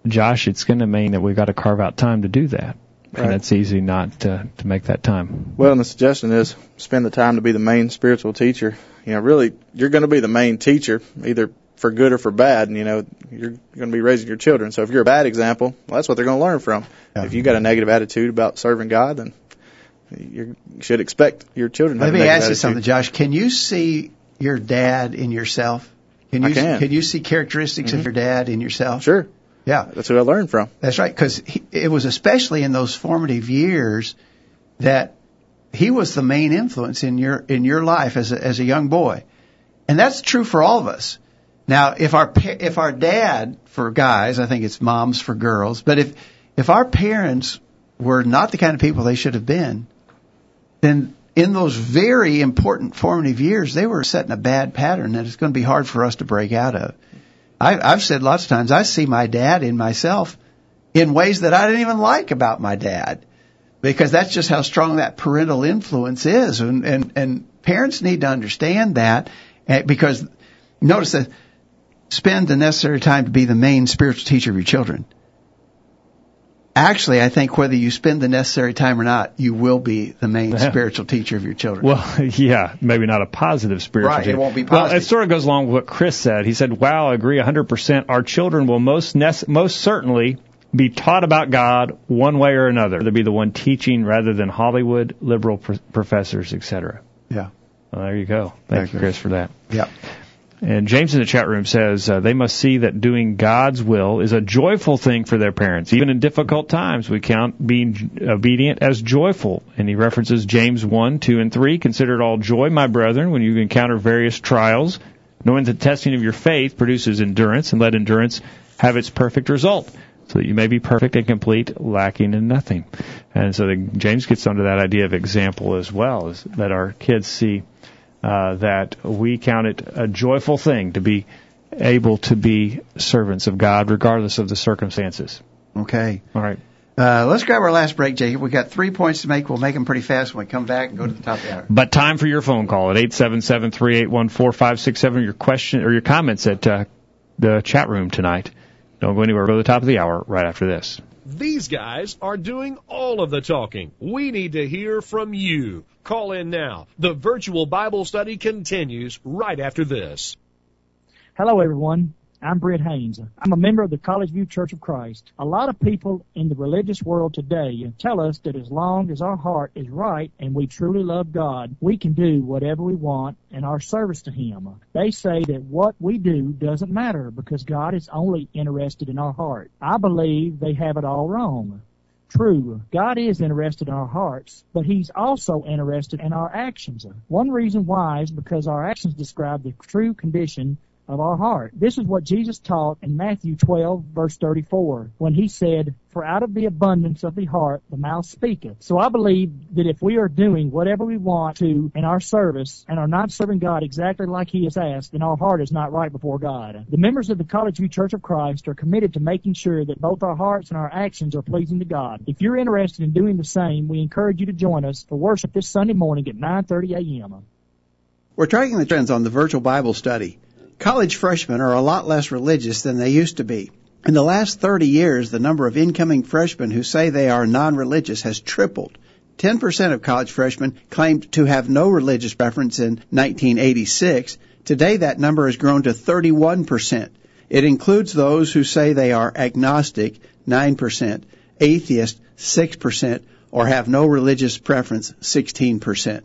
Josh, it's going to mean that we've got to carve out time to do that, Right. and it's easy not to, to make that time. Well, and the suggestion is spend the time to be the main spiritual teacher. You know, really, you're going to be the main teacher, either for good or for bad. And, you know, you're going to be raising your children. So if you're a bad example, well, that's what they're going to learn from. Yeah. If you got a negative attitude about serving God, then you should expect your children to Let me ask you something, Josh. Can you see your dad in yourself? Can you I can. you see characteristics of mm-hmm. your dad in yourself? Sure, Yeah, that's what I learned from. that's right. Because it was especially in those formative years that he was the main influence in your in your life as a, as a young boy, and that's true for all of us. Now, if our if our dad for guys, I think it's moms for girls, but if if our parents were not the kind of people they should have been, then in those very important formative years, they were setting a bad pattern that it's going to be hard for us to break out of. I, I've said lots of times, I see my dad in myself in ways that I didn't even like about my dad because that's just how strong that parental influence is. And, and, and parents need to understand that eh, because notice that spend the necessary time to be the main spiritual teacher of your children. Actually, I think whether you spend the necessary time or not, you will be the main Yeah. spiritual teacher of your children. Well, yeah, maybe not a positive spiritual. Right, it teacher. won't be positive. Well, it sort of goes along with what Chris said. He said, "Wow, I agree 100%. Our children will most nec- most certainly be taught about God one way or another. They'll be the one teaching rather than Hollywood liberal pr- professors, etc." yeah. Well, there you go. Thank Thank you, you. Chris, for that. Yeah. And James in the chat room says uh, they must see that doing God's will is a joyful thing for their parents. Even in difficult times, we count being obedient as joyful. And he references James 1, 2, and 3. Consider it all joy, my brethren, when you encounter various trials, knowing the testing of your faith produces endurance, and let endurance have its perfect result, so that you may be perfect and complete, lacking in nothing. And so James gets onto that idea of example as well, is that our kids see uh, that we count it a joyful thing to be able to be servants of God regardless of the circumstances. Okay. All right. Uh, let's grab our last break, Jake. We've got three points to make. We'll make them pretty fast when we come back and go to the top of the hour. But time for your phone call at 877-381-4567. Your question or your comments at uh, the chat room tonight. Don't go anywhere. Go to the top of the hour right after this. These guys are doing all of the talking. We need to hear from you. Call in now. The virtual Bible study continues right after this. Hello, everyone. I'm Britt Haynes. I'm a member of the College View Church of Christ. A lot of people in the religious world today uh, tell us that as long as our heart is right and we truly love God, we can do whatever we want in our service to Him. They say that what we do doesn't matter because God is only interested in our heart. I believe they have it all wrong. True, God is interested in our hearts, but He's also interested in our actions. One reason why is because our actions describe the true condition of our heart. This is what Jesus taught in Matthew 12 verse 34 when he said, for out of the abundance of the heart the mouth speaketh. So I believe that if we are doing whatever we want to in our service and are not serving God exactly like he has asked, then our heart is not right before God. The members of the College View Church of Christ are committed to making sure that both our hearts and our actions are pleasing to God. If you're interested in doing the same, we encourage you to join us for worship this Sunday morning at 9:30 a.m. We're tracking the trends on the virtual Bible study. College freshmen are a lot less religious than they used to be. In the last 30 years, the number of incoming freshmen who say they are non-religious has tripled. 10% of college freshmen claimed to have no religious preference in 1986. Today that number has grown to 31%. It includes those who say they are agnostic, 9%, atheist, 6%, or have no religious preference, 16%.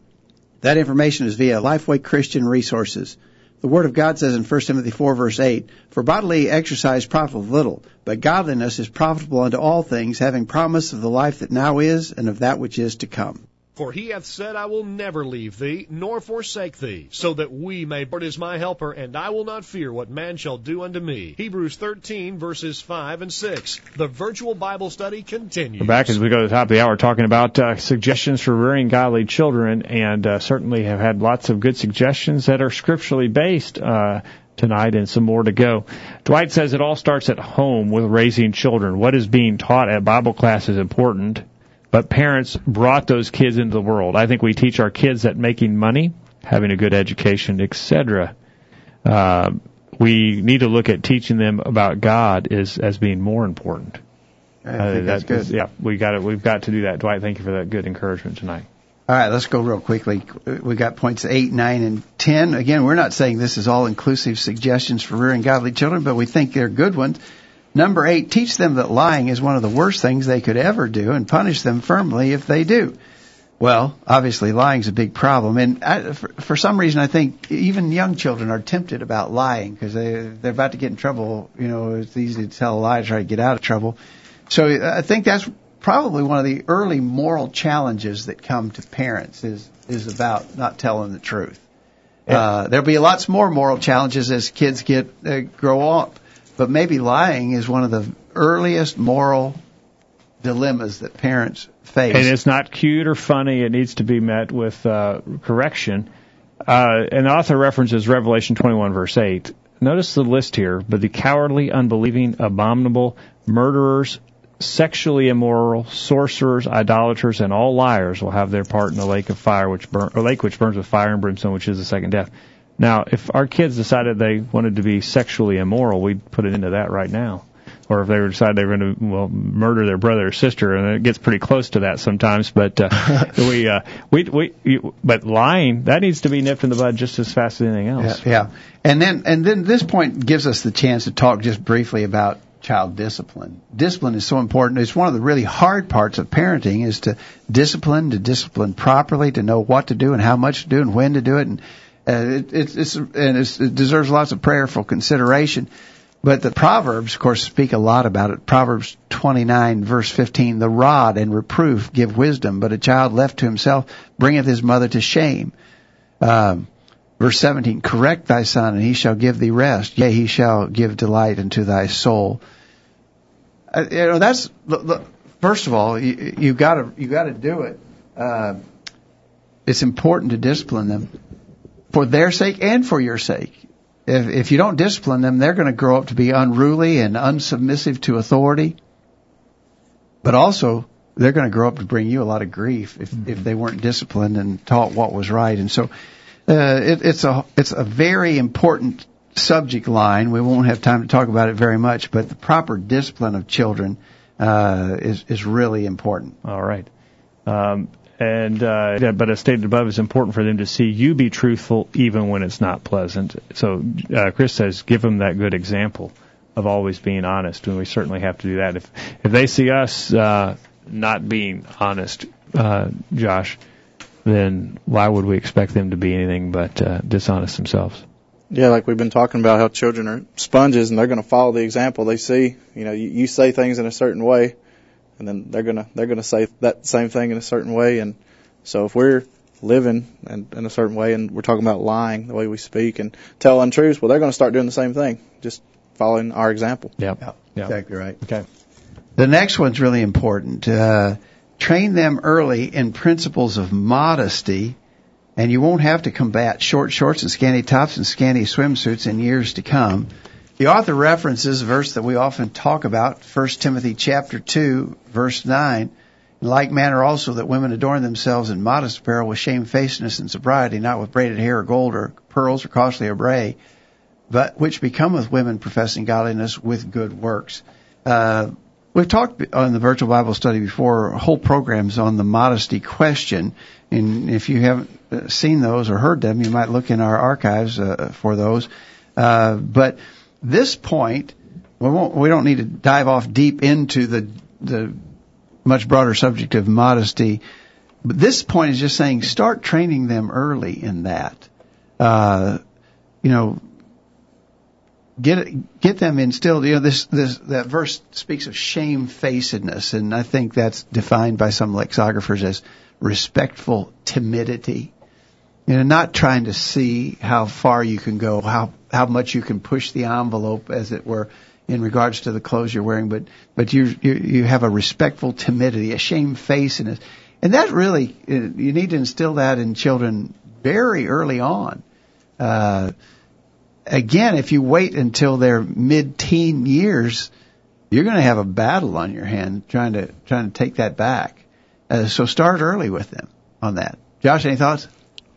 That information is via Lifeway Christian Resources. The Word of God says in 1 Timothy 4 verse 8, For bodily exercise profiteth little, but godliness is profitable unto all things, having promise of the life that now is, and of that which is to come. For he hath said, I will never leave thee, nor forsake thee, so that we may, Lord is my helper, and I will not fear what man shall do unto me. Hebrews 13 verses 5 and 6. The virtual Bible study continues. We're back as we go to the top of the hour talking about uh, suggestions for rearing godly children, and uh, certainly have had lots of good suggestions that are scripturally based. Uh, tonight and some more to go. Dwight says it all starts at home with raising children. What is being taught at Bible class is important but parents brought those kids into the world. I think we teach our kids that making money, having a good education, etc. Uh, we need to look at teaching them about God is as being more important. I think uh, that's good. Is, yeah, we got it. We've got to do that. Dwight, thank you for that good encouragement tonight. All right, let's go real quickly. We got points eight, nine, and ten. Again, we're not saying this is all inclusive suggestions for rearing godly children, but we think they're good ones. Number eight, teach them that lying is one of the worst things they could ever do and punish them firmly if they do. Well, obviously lying is a big problem, and I, for, for some reason, I think even young children are tempted about lying because they they're about to get in trouble. You know, it's easy to tell a lie to try to get out of trouble. So I think that's probably one of the early moral challenges that come to parents is is about not telling the truth. Uh, there'll be lots more moral challenges as kids get uh, grow up but maybe lying is one of the earliest moral dilemmas that parents face. And it's not cute or funny. It needs to be met with uh, correction. Uh, and the author references Revelation 21 verse 8. Notice the list here, but the cowardly, unbelieving, abominable, murderers, sexually immoral, sorcerers, idolaters, and all liars will have their part in the lake of fire, which burn, or lake which burns with fire and brimstone, which is the second death. Now, if our kids decided they wanted to be sexually immoral, we'd put it into that right now. Or if they decide they were going to well murder their brother or sister, and it gets pretty close to that sometimes. But uh, we uh, we we you, but lying that needs to be nipped in the bud just as fast as anything else. Yeah, yeah. And then and then this point gives us the chance to talk just briefly about child discipline. Discipline is so important. It's one of the really hard parts of parenting is to discipline, to discipline properly, to know what to do and how much to do and when to do it. And uh, it, it's, and it's, it deserves lots of prayerful consideration. But the Proverbs, of course, speak a lot about it. Proverbs 29 verse 15, the rod and reproof give wisdom, but a child left to himself bringeth his mother to shame. Um, verse 17, correct thy son and he shall give thee rest. Yea, he shall give delight unto thy soul. Uh, you know, that's, first of all, you, you gotta, you gotta do it. Uh, it's important to discipline them for their sake and for your sake. If, if you don't discipline them, they're going to grow up to be unruly and unsubmissive to authority. But also, they're going to grow up to bring you a lot of grief if, if they weren't disciplined and taught what was right. And so, uh, it, it's a it's a very important subject line. We won't have time to talk about it very much, but the proper discipline of children uh, is is really important. All right. Um, and uh, but as stated above, it's important for them to see you be truthful even when it's not pleasant. So uh, Chris says, give them that good example of always being honest, and we certainly have to do that. If if they see us uh, not being honest, uh, Josh, then why would we expect them to be anything but uh, dishonest themselves? Yeah, like we've been talking about how children are sponges and they're going to follow the example they see. You know, you, you say things in a certain way and then they're gonna they're gonna say that same thing in a certain way. And so if we're living in, in a certain way, and we're talking about lying, the way we speak and tell untruths. Well, they're going to start doing the same thing, just following our example. Yep. Yeah, Yeah. exactly right. Okay. The next one's really important. Uh, train them early in principles of modesty, and you won't have to combat short shorts and scanty tops and scanty swimsuits in years to come. The author references a verse that we often talk about, 1 Timothy chapter 2, verse 9. In like manner also that women adorn themselves in modest apparel with shamefacedness and sobriety, not with braided hair or gold or pearls or costly array, but which becometh women professing godliness with good works. Uh, we've talked on the virtual Bible study before, whole programs on the modesty question. And if you haven't uh, seen those or heard them, you might look in our archives uh, for those. Uh, but this point, we won't, we don't need to dive off deep into the, the much broader subject of modesty. But this point is just saying start training them early in that. Uh, you know, get get them instilled. You know, this this that verse speaks of shamefacedness, and I think that's defined by some lexicographers as respectful timidity. You know, not trying to see how far you can go, how how much you can push the envelope, as it were, in regards to the clothes you're wearing, but but you you, you have a respectful timidity, a shamefacedness, and that really uh, you need to instill that in children very early on. Uh, again, if you wait until their mid-teen years, you're going to have a battle on your hand trying to trying to take that back. Uh, so start early with them on that. Josh, any thoughts?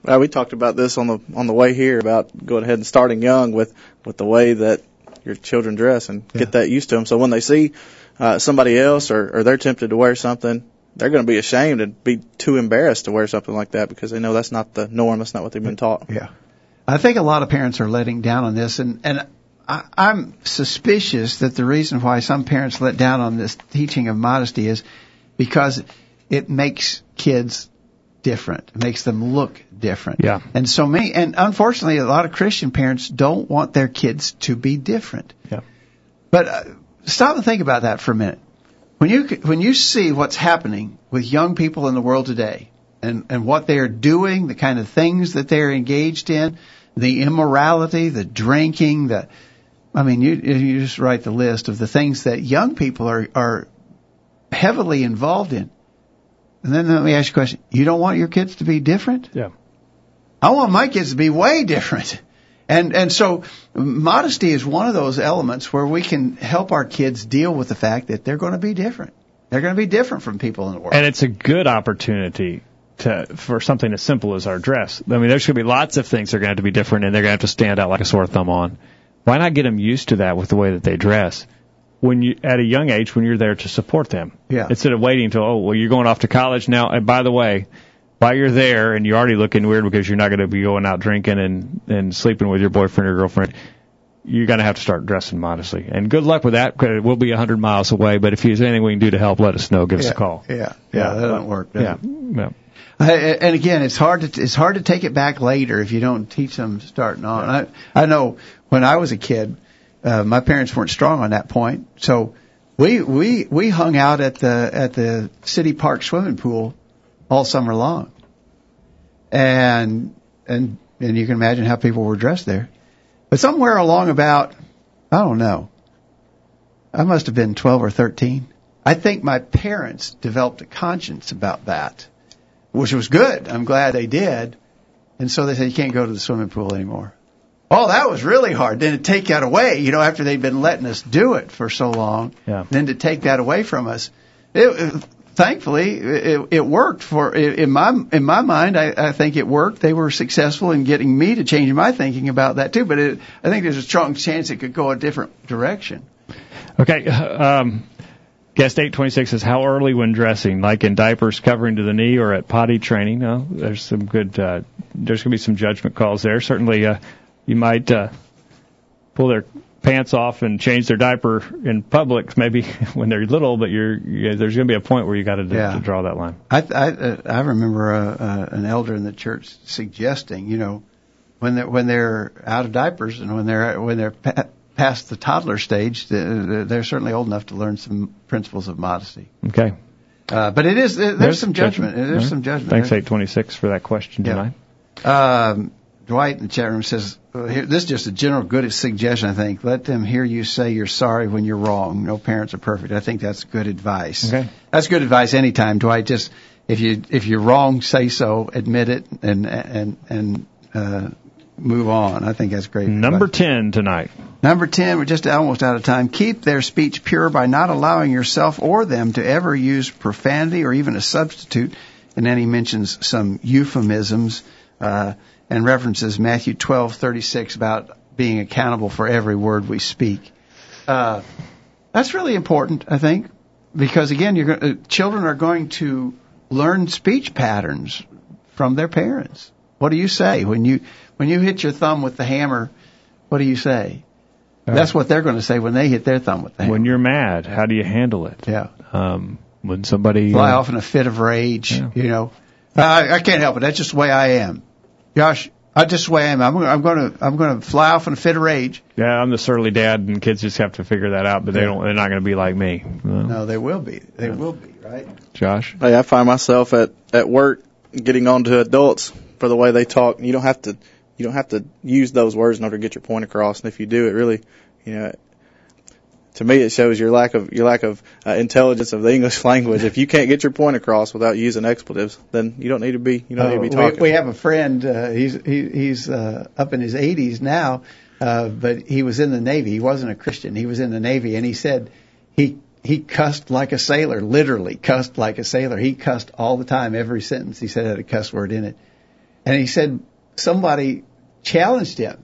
Well, we talked about this on the on the way here about going ahead and starting young with with the way that your children dress and Yeah. get that used to them. So when they see uh, somebody else or, or they're tempted to wear something, they're going to be ashamed and be too embarrassed to wear something like that because they know that's not the norm. That's not what they've been taught. Yeah. I think a lot of parents are letting down on this, and and I, I'm suspicious that the reason why some parents let down on this teaching of modesty is because it makes kids different. It makes them look different. Yeah. And so many, and unfortunately, a lot of Christian parents don't want their kids to be different. Yeah. But uh, stop and think about that for a minute. When you when you see what's happening with young people in the world today, and and what they are doing, the kind of things that they're engaged in, the immorality, the drinking, the I mean, you you just write the list of the things that young people are are heavily involved in. And then let me ask you a question: You don't want your kids to be different? Yeah. I want my kids to be way different. And and so modesty is one of those elements where we can help our kids deal with the fact that they're going to be different. They're going to be different from people in the world. And it's a good opportunity to for something as simple as our dress. I mean, there's going to be lots of things that are going to have to be different, and they're going to have to stand out like a sore thumb on. Why not get them used to that with the way that they dress? When you at a young age, when you're there to support them, Yeah. instead of waiting until oh well you're going off to college now. And by the way, while you're there and you're already looking weird because you're not going to be going out drinking and and sleeping with your boyfriend or girlfriend, you're going to have to start dressing modestly. And good luck with that. 'cause We'll be a hundred miles away, but if there's anything we can do to help, let us know. Give us a call. Yeah, yeah, that doesn't work. does Yeah, it? yeah. I, and again, it's hard to it's hard to take it back later if you don't teach them starting on. I I know when I was a kid, uh, my parents weren't strong on that point, so we we we hung out at the at the city park swimming pool all summer long, and and and you can imagine how people were dressed there. But somewhere along about I don't know, I must have been twelve or thirteen. I think my parents developed a conscience about that which was good. I'm glad they did. And so they said, you can't go to the swimming pool anymore. Oh, that was really hard. Then to take that away, you know, after they'd been letting us do it for so long, Yeah. then to take that away from us, it, it- thankfully it, it worked for in my in my mind. I, I think it worked. They were successful in getting me to change my thinking about that too. But it, I think there's a strong chance it could go a different direction. Okay. Um, guest 826 says, how early when dressing? Like in diapers covering to the knee or at potty training? No, there's some good, uh, there's going to be some judgment calls there. Certainly, uh, you might, uh, pull their pants off and change their diaper in public maybe when they're little, but you're, you there's going to be a point where you got to, Yeah. to draw that line. I I, I remember uh, uh, an elder in the church suggesting, you know, when they're, when they're out of diapers and when they're when they're pa- past the toddler stage, th- they're certainly old enough to learn some principles of modesty. Okay. Uh, but it is there's, There's some judgment. judgment. There's Yeah. some judgment. Thanks, 826, for that question Yeah. tonight. Um, Dwight in the chat room says, uh, here, this is just a general good suggestion, I think. Let them hear you say you're sorry when you're wrong. No parents are perfect. I think that's good advice. Okay. That's good advice anytime, Dwight. Just, if you, if you're wrong, say so, admit it, and, and, and, uh, move on. I think that's great. Number advice. 10 tonight. Number 10, we're just almost out of time. Keep their speech pure by not allowing yourself or them to ever use profanity or even a substitute. And then he mentions some euphemisms uh, and references Matthew 12:36 about being accountable for every word we speak. Uh, that's really important, I think, because again, you're go- uh, children are going to learn speech patterns from their parents. What do you say when you when you hit your thumb with the hammer? What do you say? That's what they're going to say when they hit their thumb with the hammer. When you're mad, how do you handle it? yeah, Um, when somebody fly uh, off in a fit of rage. Yeah. You know, I, I can't help it. That's just the way I am. Josh, I just the way I am. I'm, I'm going to I'm going to fly off in a fit of rage. Yeah, I'm the surly dad, and kids just have to figure that out. But they don't. They're not going to be like me. Well, No, they will be. They will be. Right. Josh. Hey, I find myself at at work getting on to adults for the way they talk. You don't have to you don't have to use those words in order to get your point across. And if you do, it really, you know, to me, it shows your lack of your lack of uh, intelligence of the English language. If you can't get your point across without using expletives, then you don't need to be you don't need to be talking. we, we have a friend. Uh, he's he, he's uh, up in his 80s now, uh, but he was in the Navy. He wasn't a Christian. He was in the Navy, and he said he he cussed like a sailor. Literally cussed like a sailor. He cussed all the time. Every sentence he said had a cuss word in it. And he said somebody challenged him.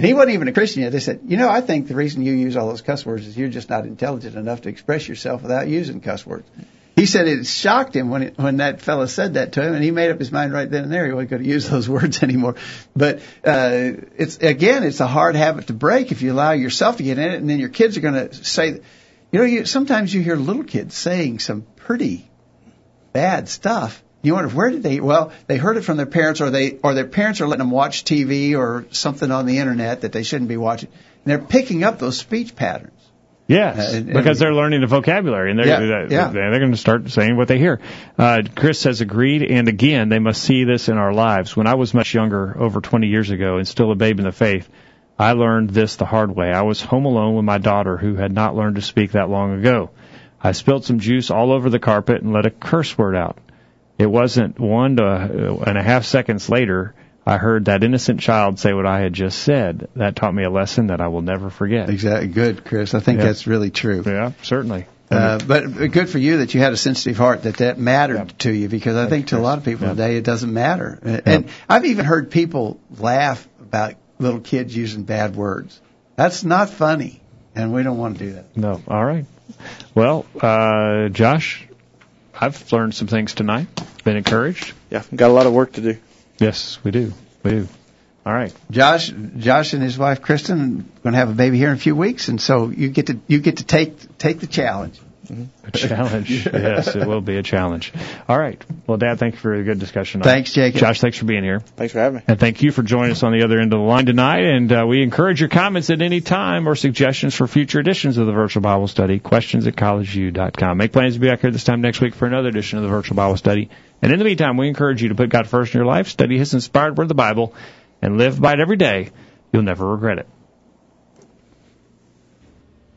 And he wasn't even a Christian yet. They said, you know, I think the reason you use all those cuss words is you're just not intelligent enough to express yourself without using cuss words. He said it shocked him when it, when that fellow said that to him, and he made up his mind right then and there he wasn't going to use those words anymore. But uh, it's again, it's a hard habit to break if you allow yourself to get in it, and then your kids are going to say, you know, you, sometimes you hear little kids saying some pretty bad stuff. You wonder where did they? Well, they heard it from their parents, or they or their parents are letting them watch TV or something on the internet that they shouldn't be watching, and they're picking up those speech patterns. Yes, Uh, and- because they're learning the vocabulary and they're Yeah, they're, yeah. they're going to start saying what they hear. Uh, Chris says agreed, and again, they must see this in our lives. When I was much younger, over 20 years ago, and still a babe in the faith, I learned this the hard way. I was home alone with my daughter, who had not learned to speak that long ago. I spilled some juice all over the carpet and let a curse word out. It wasn't one to, uh, and a half seconds later, I heard that innocent child say what I had just said. That taught me a lesson that I will never forget. Exactly. Good, Chris. I think Yeah. that's really true. Yeah, certainly. Uh, but good for you that you had a sensitive heart that that mattered Yeah. to you because I think to a lot of people Yeah. today it doesn't matter. And- And I've even heard people laugh about little kids using bad words. That's not funny, and we don't want to do that. No. All right. Well, uh, Josh, I've learned some things tonight. Been encouraged. yeah, got a lot of work to do. Yes, we do. We do. All right. Josh, Josh and his wife Kristen are going to have a baby here in a few weeks, and so you get to you get to take take the challenge. A challenge. yes, it will be a challenge. All right. Well, Dad, thank you for a good discussion. tonight. Thanks, Jacob. Josh, thanks for being here. Thanks for having me. And thank you for joining us on the other end of the line tonight. And uh, we encourage your comments at any time or suggestions for future editions of the Virtual Bible Study. Questions at collegeview.com. Make plans to be back here this time next week for another edition of the Virtual Bible Study. And in the meantime, we encourage you to put God first in your life, study His inspired Word of the Bible, and live by it every day. You'll never regret it.